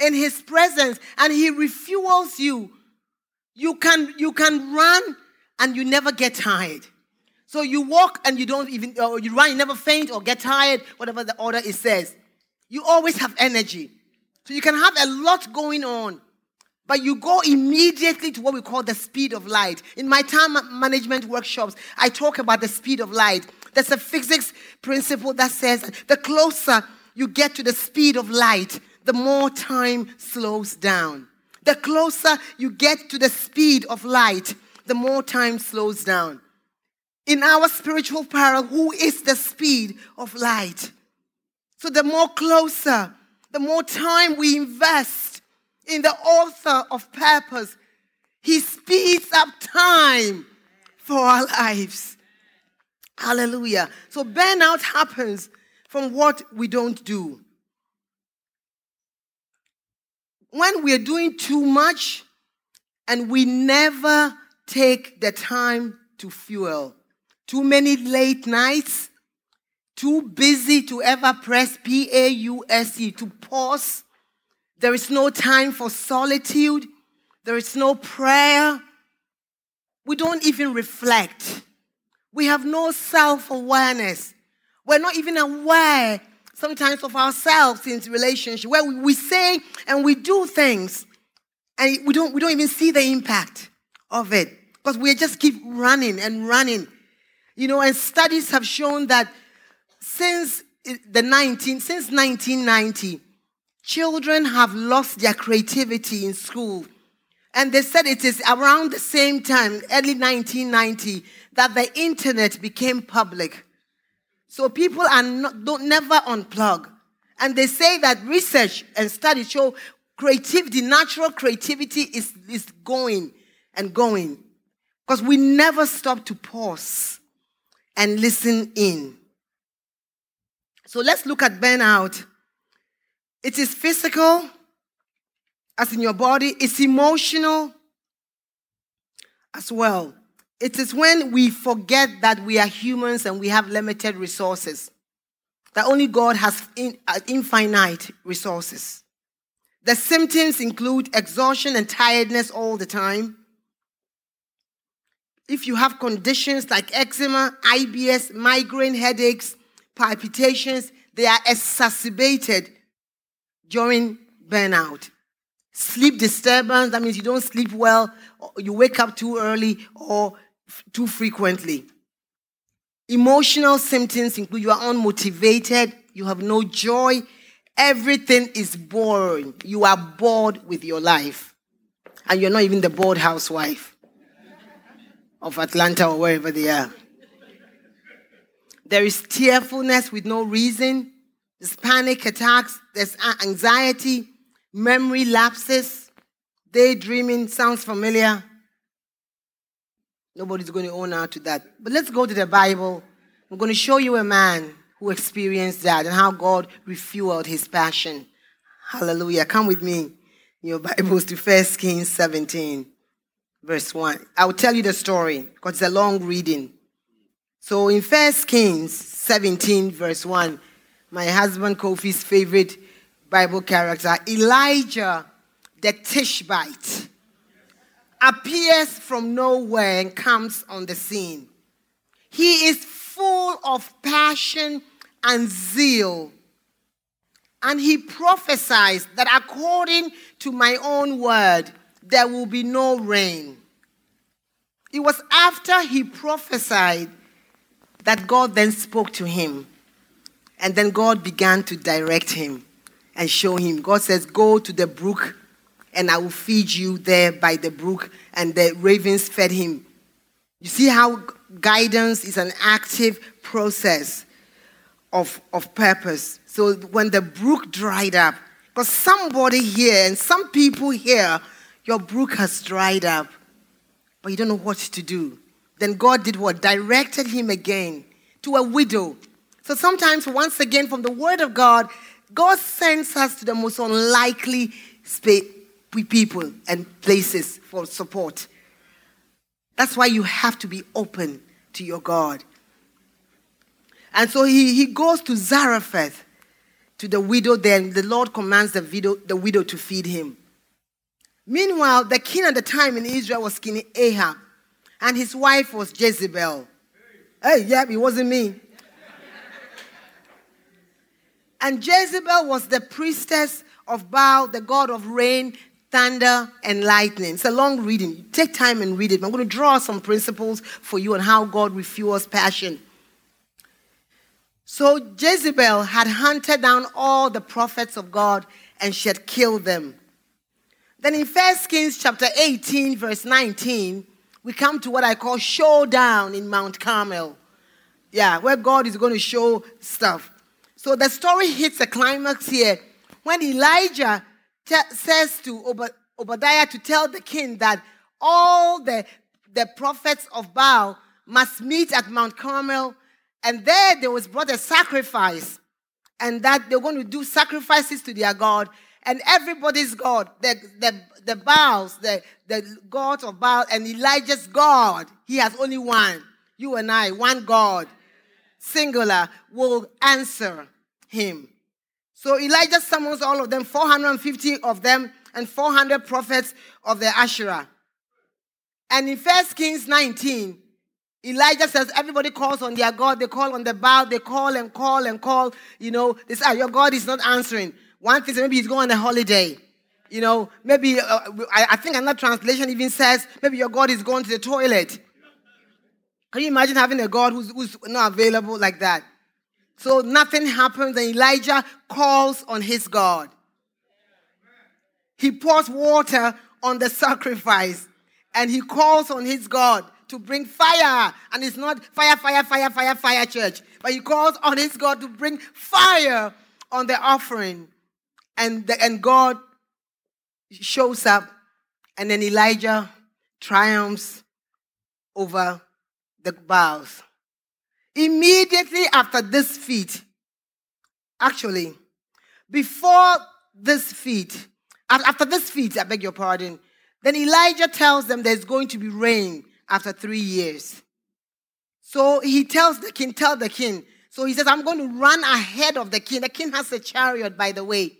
in his presence, and he refuels you, you can, you can run and you never get tired. So you walk and you don't even, or you run, you never faint or get tired, whatever the order it says. You always have energy. So you can have a lot going on, but you go immediately to what we call the speed of light. In my time management workshops, I talk about the speed of light. There's a physics principle that says the closer you get to the speed of light, the more time slows down. The closer you get to the speed of light, the more time slows down. In our spiritual parallel, who is the speed of light? So the more closer, the more time we invest in the author of purpose, he speeds up time for our lives. Hallelujah. So burnout happens from what we don't do. When we're doing too much and we never take the time to fuel. Too many late nights, too busy to ever press P A U S E, to pause. There is no time for solitude, there is no prayer. We don't even reflect. We have no self awareness. We're not even aware sometimes of ourselves in relationship where we say and we do things and we don't, we don't even see the impact of it because we just keep running and running. You know, and studies have shown that since the 19 since 1990, children have lost their creativity in school. And they said it is around the same time, early 1990, that the internet became public. So people are not, don't never unplug. And they say that research and studies show creativity, natural creativity is, is going and going. Because we never stop to pause and listen in. So let's look at burnout. It is physical, as in your body, it's emotional as well. It is when we forget that we are humans and we have limited resources, that only God has in, uh, infinite resources. The symptoms include exhaustion and tiredness all the time, if you have conditions like eczema, IBS, migraine headaches, palpitations, they are exacerbated during burnout. Sleep disturbance, that means you don't sleep well, you wake up too early or too frequently. Emotional symptoms include you are unmotivated, you have no joy, everything is boring. You are bored with your life, and you're not even the bored housewife of Atlanta or wherever they are. There is tearfulness with no reason. There's panic attacks. There's anxiety, memory lapses, daydreaming. Sounds familiar? Nobody's going to own out to that. But let's go to the Bible. I'm going to show you a man who experienced that and how God refueled his passion. Hallelujah. Come with me your Bibles to 1 Kings 17 verse 1. I will tell you the story because it's a long reading. So in First Kings 17, verse 1, my husband Kofi's favorite Bible character, Elijah the Tishbite, appears from nowhere and comes on the scene. He is full of passion and zeal. And he prophesies that according to my own word, there will be no rain. It was after he prophesied that God then spoke to him. And then God began to direct him and show him. God says, Go to the brook, and I will feed you there by the brook. And the ravens fed him. You see how guidance is an active process. of, of purpose. So when the brook dried up, because somebody here and some people here, your brook has dried up, but you don't know what to do. Then God did what? Directed him again to a widow. So sometimes, once again, from the word of God, God sends us to the most unlikely people and places for support. That's why you have to be open to your God. And so he, he goes to Zarephath, to the widow Then The Lord commands the widow, the widow to feed him. Meanwhile, the king at the time in Israel was King Ahab, and his wife was Jezebel. Hey, yeah, it wasn't me. and Jezebel was the priestess of Baal, the god of rain, thunder, and lightning. It's a long reading. Take time and read it. I'm going to draw some principles for you on how God refuels passion. So Jezebel had hunted down all the prophets of God and she had killed them. Then in 1 Kings chapter 18, verse 19, we come to what I call showdown in Mount Carmel. Yeah, where God is going to show stuff. So the story hits a climax here when Elijah t- says to Ob- Obadiah to tell the king that all the, the prophets of Baal must meet at Mount Carmel and there there was brought a sacrifice, and that they're going to do sacrifices to their God, and everybody's God, the, the, the Baals, the, the God of Baal, and Elijah's God. He has only one. You and I, one God, singular, will answer him. So Elijah summons all of them, 450 of them, and 400 prophets of the Asherah. And in 1 Kings 19, Elijah says everybody calls on their God. They call on the Baal. They call and call and call. You know, they say, ah, your God is not answering. One thing, is maybe he's going on a holiday. You know, maybe, uh, I, I think another translation even says, maybe your God is going to the toilet. Can you imagine having a God who's, who's not available like that? So nothing happens, and Elijah calls on his God. He pours water on the sacrifice, and he calls on his God to bring fire. And it's not fire, fire, fire, fire, fire church. But he calls on his God to bring fire on the offering. And, the, and God shows up. And then Elijah triumphs over the Baals. Immediately after this feat, actually, before this feat, after this feat, I beg your pardon, then Elijah tells them there's going to be rain after three years. So he tells the king, tell the king. So he says, I'm going to run ahead of the king. The king has a chariot, by the way.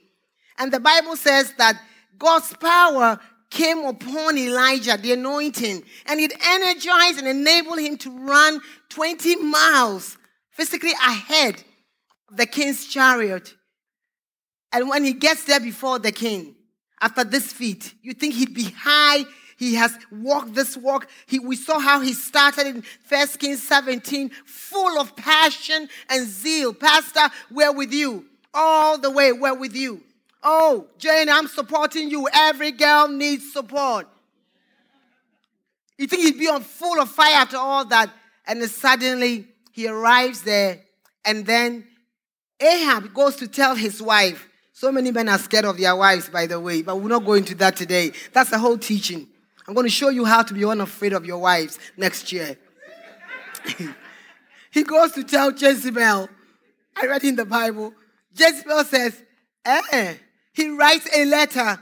And the Bible says that God's power came upon Elijah, the anointing, and it energized and enabled him to run 20 miles physically ahead of the king's chariot. And when he gets there before the king, after this feat, you think he'd be high he has walked this walk. He, we saw how he started in 1 Kings 17, full of passion and zeal. Pastor, we're with you. All the way, we're with you. Oh, Jane, I'm supporting you. Every girl needs support. You think he'd be on full of fire after all that? And then suddenly he arrives there, and then Ahab goes to tell his wife. So many men are scared of their wives, by the way, but we're not going to that today. That's the whole teaching. I'm going to show you how to be unafraid of your wives next year. he goes to tell Jezebel. I read in the Bible. Jezebel says, eh. He writes a letter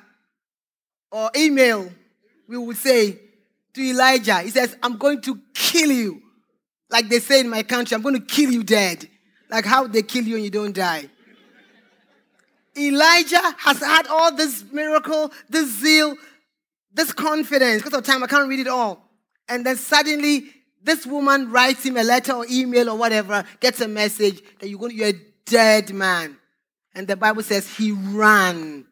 or email, we would say, to Elijah. He says, I'm going to kill you. Like they say in my country, I'm going to kill you dead. Like how they kill you and you don't die. Elijah has had all this miracle, this zeal, this confidence, because of time, I can't read it all. And then suddenly, this woman writes him a letter or email or whatever, gets a message that you're, going, you're a dead man. And the Bible says he ran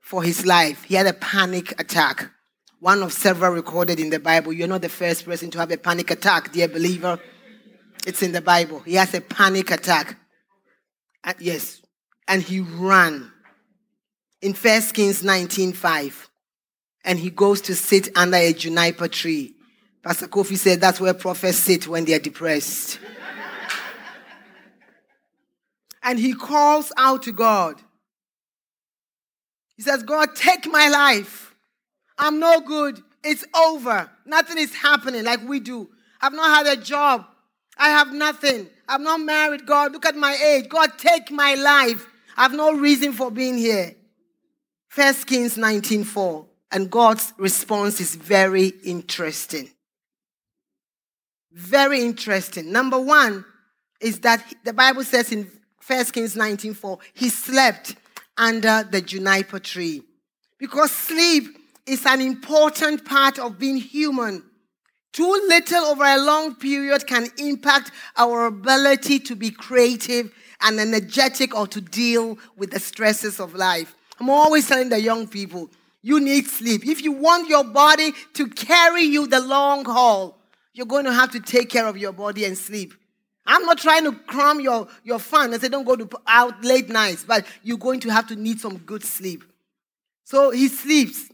for his life. He had a panic attack. One of several recorded in the Bible. You're not the first person to have a panic attack, dear believer. It's in the Bible. He has a panic attack. And yes. And he ran. In 1 Kings 19:5 and he goes to sit under a juniper tree. Pastor Kofi said that's where prophets sit when they are depressed. And he calls out to God. He says, God, take my life. I'm no good. It's over. Nothing is happening like we do. I've not had a job. I have nothing. I'm not married. God, look at my age. God, take my life. I have no reason for being here. First Kings 19:4. And God's response is very interesting. Very interesting. Number one is that the Bible says in 1 Kings 19:4, he slept under the juniper tree. Because sleep is an important part of being human. Too little over a long period can impact our ability to be creative and energetic or to deal with the stresses of life. I'm always telling the young people, you need sleep. If you want your body to carry you the long haul, you're going to have to take care of your body and sleep. I'm not trying to cram your, your fun and say don't go to out late nights, but you're going to have to need some good sleep. So he sleeps.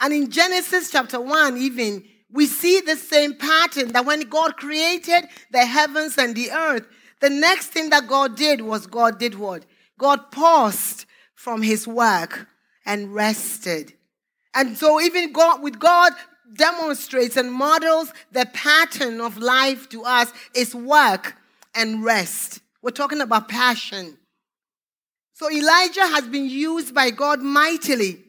And in Genesis chapter 1, even, we see the same pattern that when God created the heavens and the earth, the next thing that God did was God did what? God paused from his work and rested. And so even God with God demonstrates and models the pattern of life to us is work and rest. We're talking about passion. So Elijah has been used by God mightily,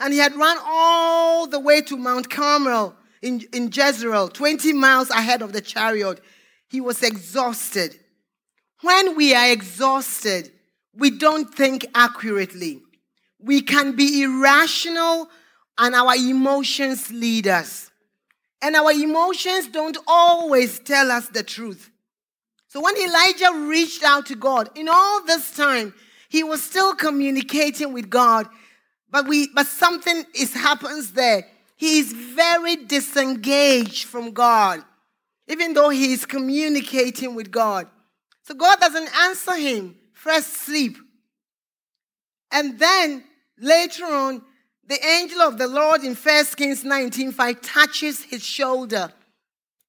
and he had run all the way to Mount Carmel in, in Jezreel, 20 miles ahead of the chariot. He was exhausted. When we are exhausted, we don't think accurately. We can be irrational and our emotions lead us. And our emotions don't always tell us the truth. So when Elijah reached out to God, in all this time, he was still communicating with God, but we but something is happens there. He is very disengaged from God, even though he is communicating with God. So God doesn't answer him. First sleep. And then later on, the angel of the Lord in 1 Kings 19:5 touches his shoulder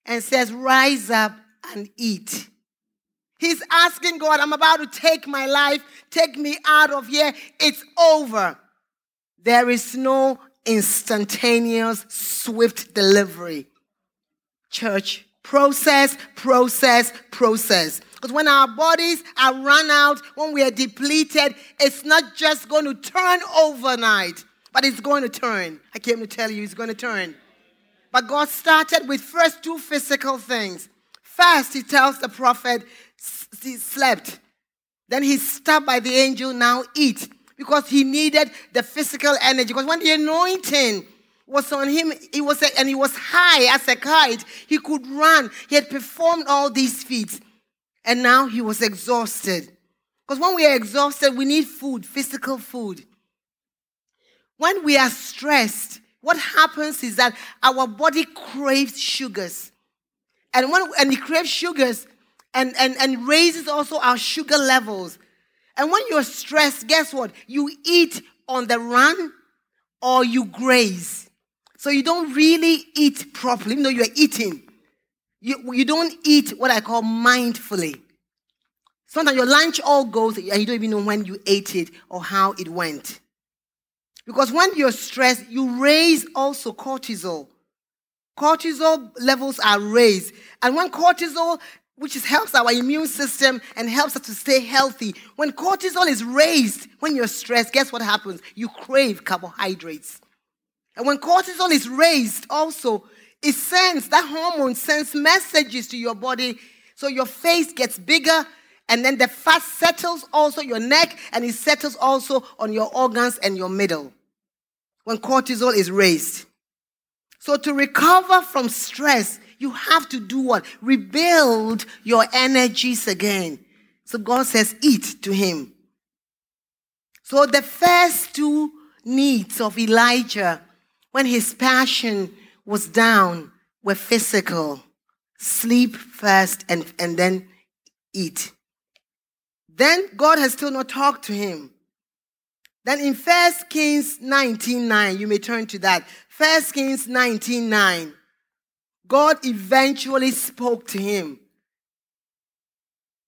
and says, Rise up and eat. He's asking God, I'm about to take my life, take me out of here. It's over. There is no instantaneous, swift delivery. Church, process, process, process. Because when our bodies are run out, when we are depleted, it's not just going to turn overnight. But it's going to turn. I came to tell you it's going to turn. But God started with first two physical things. First, he tells the prophet, he slept. Then he's stopped by the angel, now eat. Because he needed the physical energy. Because when the anointing was on him, he was and he was high as a kite, he could run. He had performed all these feats. And now he was exhausted. Because when we are exhausted, we need food, physical food. When we are stressed, what happens is that our body craves sugars. And when and it craves sugars and, and, and raises also our sugar levels. And when you're stressed, guess what? You eat on the run or you graze. So you don't really eat properly, even though you're eating. You, you don't eat what I call mindfully. Sometimes your lunch all goes and you don't even know when you ate it or how it went. Because when you're stressed, you raise also cortisol. Cortisol levels are raised. And when cortisol, which is, helps our immune system and helps us to stay healthy, when cortisol is raised, when you're stressed, guess what happens? You crave carbohydrates. And when cortisol is raised, also, it sends, that hormone sends messages to your body. So your face gets bigger, and then the fat settles also your neck, and it settles also on your organs and your middle when cortisol is raised. So, to recover from stress, you have to do what? Rebuild your energies again. So, God says, eat to him. So, the first two needs of Elijah when his passion was down were physical sleep first and, and then eat. Then God has still not talked to him. Then in 1 Kings 19:9, you may turn to that. 1 Kings 19:9, God eventually spoke to him.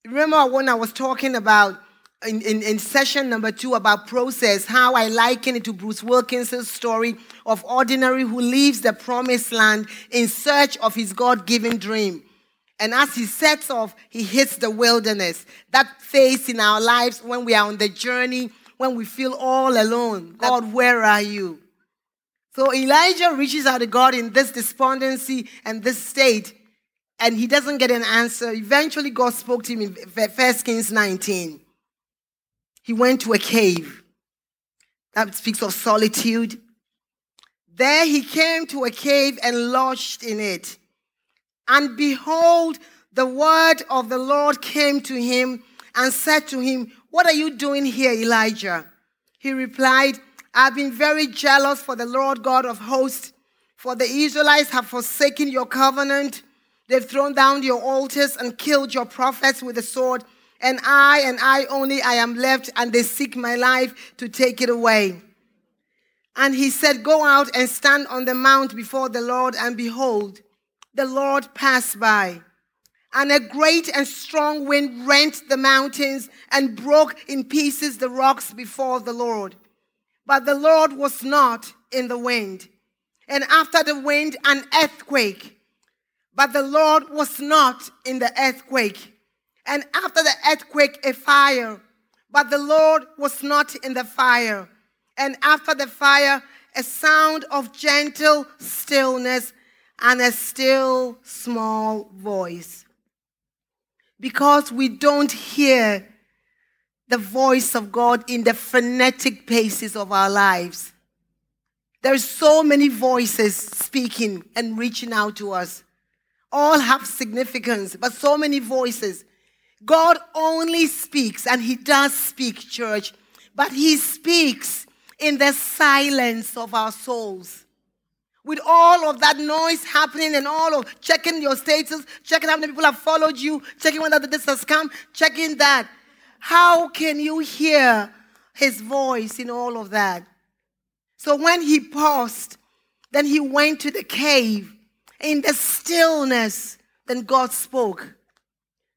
Remember when I was talking about in, in, in, session number two about process, how I liken it to Bruce Wilkinson's story of ordinary who leaves the promised land in search of his God given dream. And as he sets off, he hits the wilderness. That phase in our lives when we are on the journey, when we feel all alone. God, where are you? So Elijah reaches out to God in this despondency and this state, and he doesn't get an answer. Eventually, God spoke to him in 1 Kings 19. He went to a cave. That speaks of solitude. There he came to a cave and lodged in it. And behold, the word of the Lord came to him and said to him, What are you doing here, Elijah? He replied, I've been very jealous for the Lord God of hosts, for the Israelites have forsaken your covenant. They've thrown down your altars and killed your prophets with the sword. And I and I only I am left, and they seek my life to take it away. And he said, Go out and stand on the mount before the Lord, and behold, the Lord passed by. And a great and strong wind rent the mountains and broke in pieces the rocks before the Lord. But the Lord was not in the wind. And after the wind, an earthquake. But the Lord was not in the earthquake. And after the earthquake, a fire. But the Lord was not in the fire. And after the fire, a sound of gentle stillness and a still small voice. Because we don't hear the voice of God in the frenetic paces of our lives. There's so many voices speaking and reaching out to us. All have significance, but so many voices. God only speaks, and He does speak, church, but He speaks in the silence of our souls. With all of that noise happening and all of checking your status, checking how many people have followed you, checking whether this has come, checking that. How can you hear his voice in all of that? So when he paused, then he went to the cave. In the stillness, then God spoke.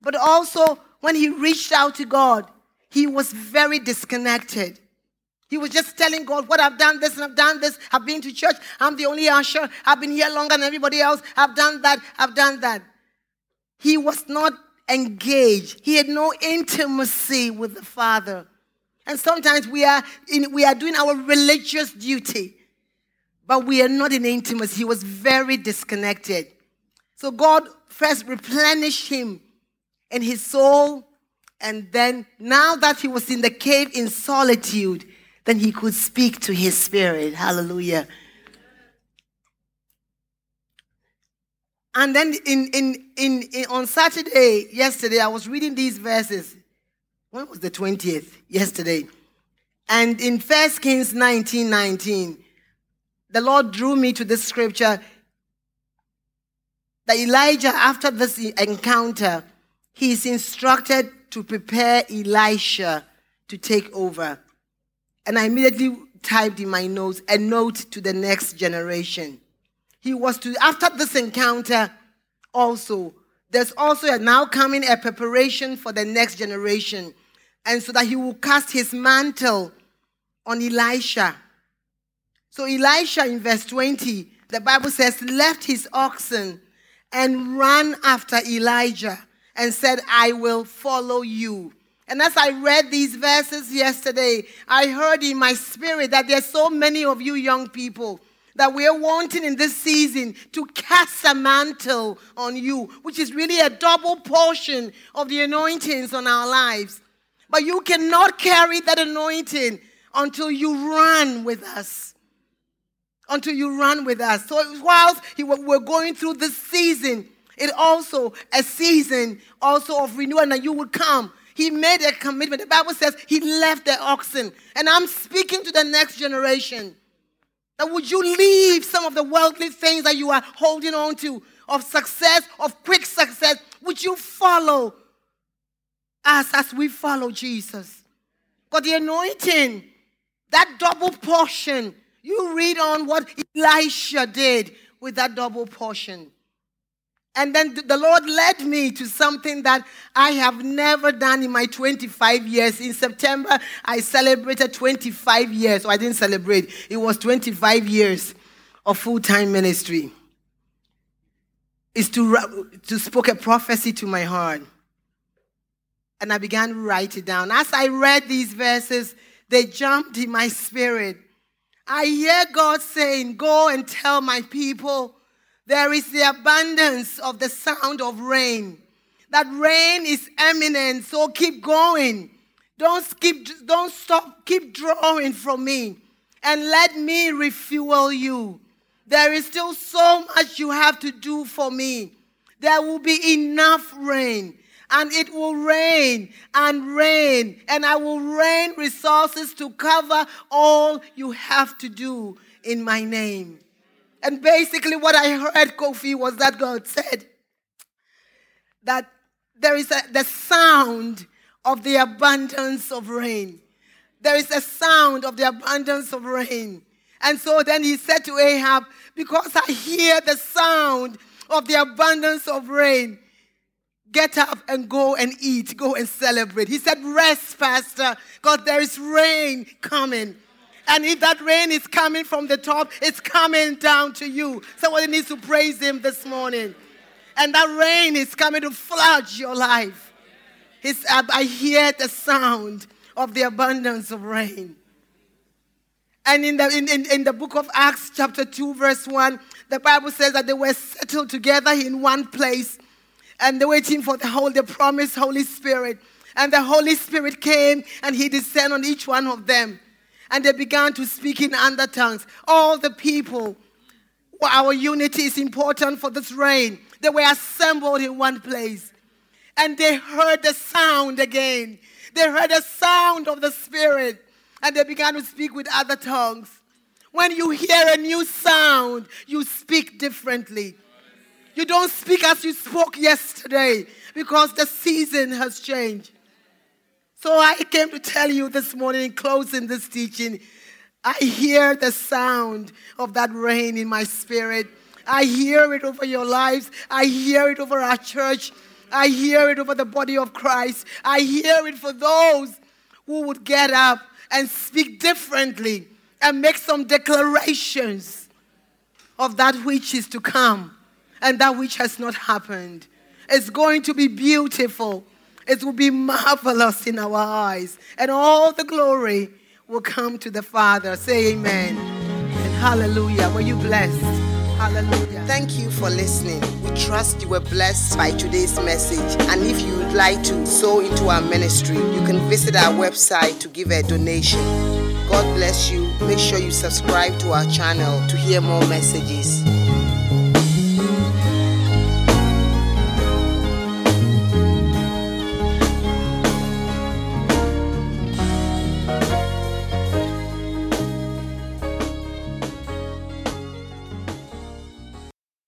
But also, when he reached out to God, he was very disconnected. He was just telling God, What I've done this and I've done this. I've been to church. I'm the only usher. I've been here longer than everybody else. I've done that. I've done that. He was not engaged, he had no intimacy with the Father. And sometimes we are, in, we are doing our religious duty, but we are not in intimacy. He was very disconnected. So God first replenished him in his soul. And then, now that he was in the cave in solitude, then he could speak to his spirit. Hallelujah. And then in, in, in, in, on Saturday, yesterday, I was reading these verses. When was the 20th? Yesterday. And in 1 Kings 19 19, the Lord drew me to this scripture that Elijah, after this encounter, he is instructed to prepare Elisha to take over. And I immediately typed in my notes a note to the next generation. He was to, after this encounter, also, there's also a now coming a preparation for the next generation. And so that he will cast his mantle on Elisha. So Elisha in verse 20, the Bible says, left his oxen and ran after Elijah and said, I will follow you. And as I read these verses yesterday, I heard in my spirit that there's so many of you young people that we are wanting in this season to cast a mantle on you, which is really a double portion of the anointings on our lives. But you cannot carry that anointing until you run with us. Until you run with us. So whilst we're going through this season, it also a season also of renewal, and you will come he made a commitment. The Bible says he left the oxen. And I'm speaking to the next generation. That would you leave some of the worldly things that you are holding on to of success, of quick success? Would you follow us as we follow Jesus? But the anointing, that double portion, you read on what Elisha did with that double portion. And then the Lord led me to something that I have never done in my 25 years. In September, I celebrated 25 years. So I didn't celebrate, it was 25 years of full time ministry. Is to, to spoke a prophecy to my heart. And I began to write it down. As I read these verses, they jumped in my spirit. I hear God saying, Go and tell my people there is the abundance of the sound of rain. That rain is imminent, so keep going. Don't skip, don't stop, keep drawing from me and let me refuel you. There is still so much you have to do for me. There will be enough rain, and it will rain and rain, and I will rain resources to cover all you have to do in my name. And basically, what I heard, Kofi, was that God said that there is a, the sound of the abundance of rain. There is a sound of the abundance of rain. And so then he said to Ahab, Because I hear the sound of the abundance of rain, get up and go and eat, go and celebrate. He said, Rest, Pastor, because there is rain coming. And if that rain is coming from the top, it's coming down to you. Somebody needs to praise him this morning. And that rain is coming to flood your life. It's, I hear the sound of the abundance of rain. And in the, in, in, in the book of Acts, chapter 2, verse 1, the Bible says that they were settled together in one place and they're waiting for the whole, the promised Holy Spirit. And the Holy Spirit came and he descended on each one of them and they began to speak in other tongues. All the people, our unity is important for this rain. They were assembled in one place and they heard the sound again. They heard the sound of the Spirit and they began to speak with other tongues. When you hear a new sound, you speak differently. You don't speak as you spoke yesterday because the season has changed. So I came to tell you this morning, closing this teaching, I hear the sound of that rain in my spirit. I hear it over your lives. I hear it over our church. I hear it over the body of Christ. I hear it for those who would get up and speak differently and make some declarations of that which is to come and that which has not happened. It's going to be beautiful. It will be marvelous in our eyes, and all the glory will come to the Father. Say amen. And hallelujah. Were you blessed? Hallelujah. Thank you for listening. We trust you were blessed by today's message. And if you would like to sow into our ministry, you can visit our website to give a donation. God bless you. Make sure you subscribe to our channel to hear more messages.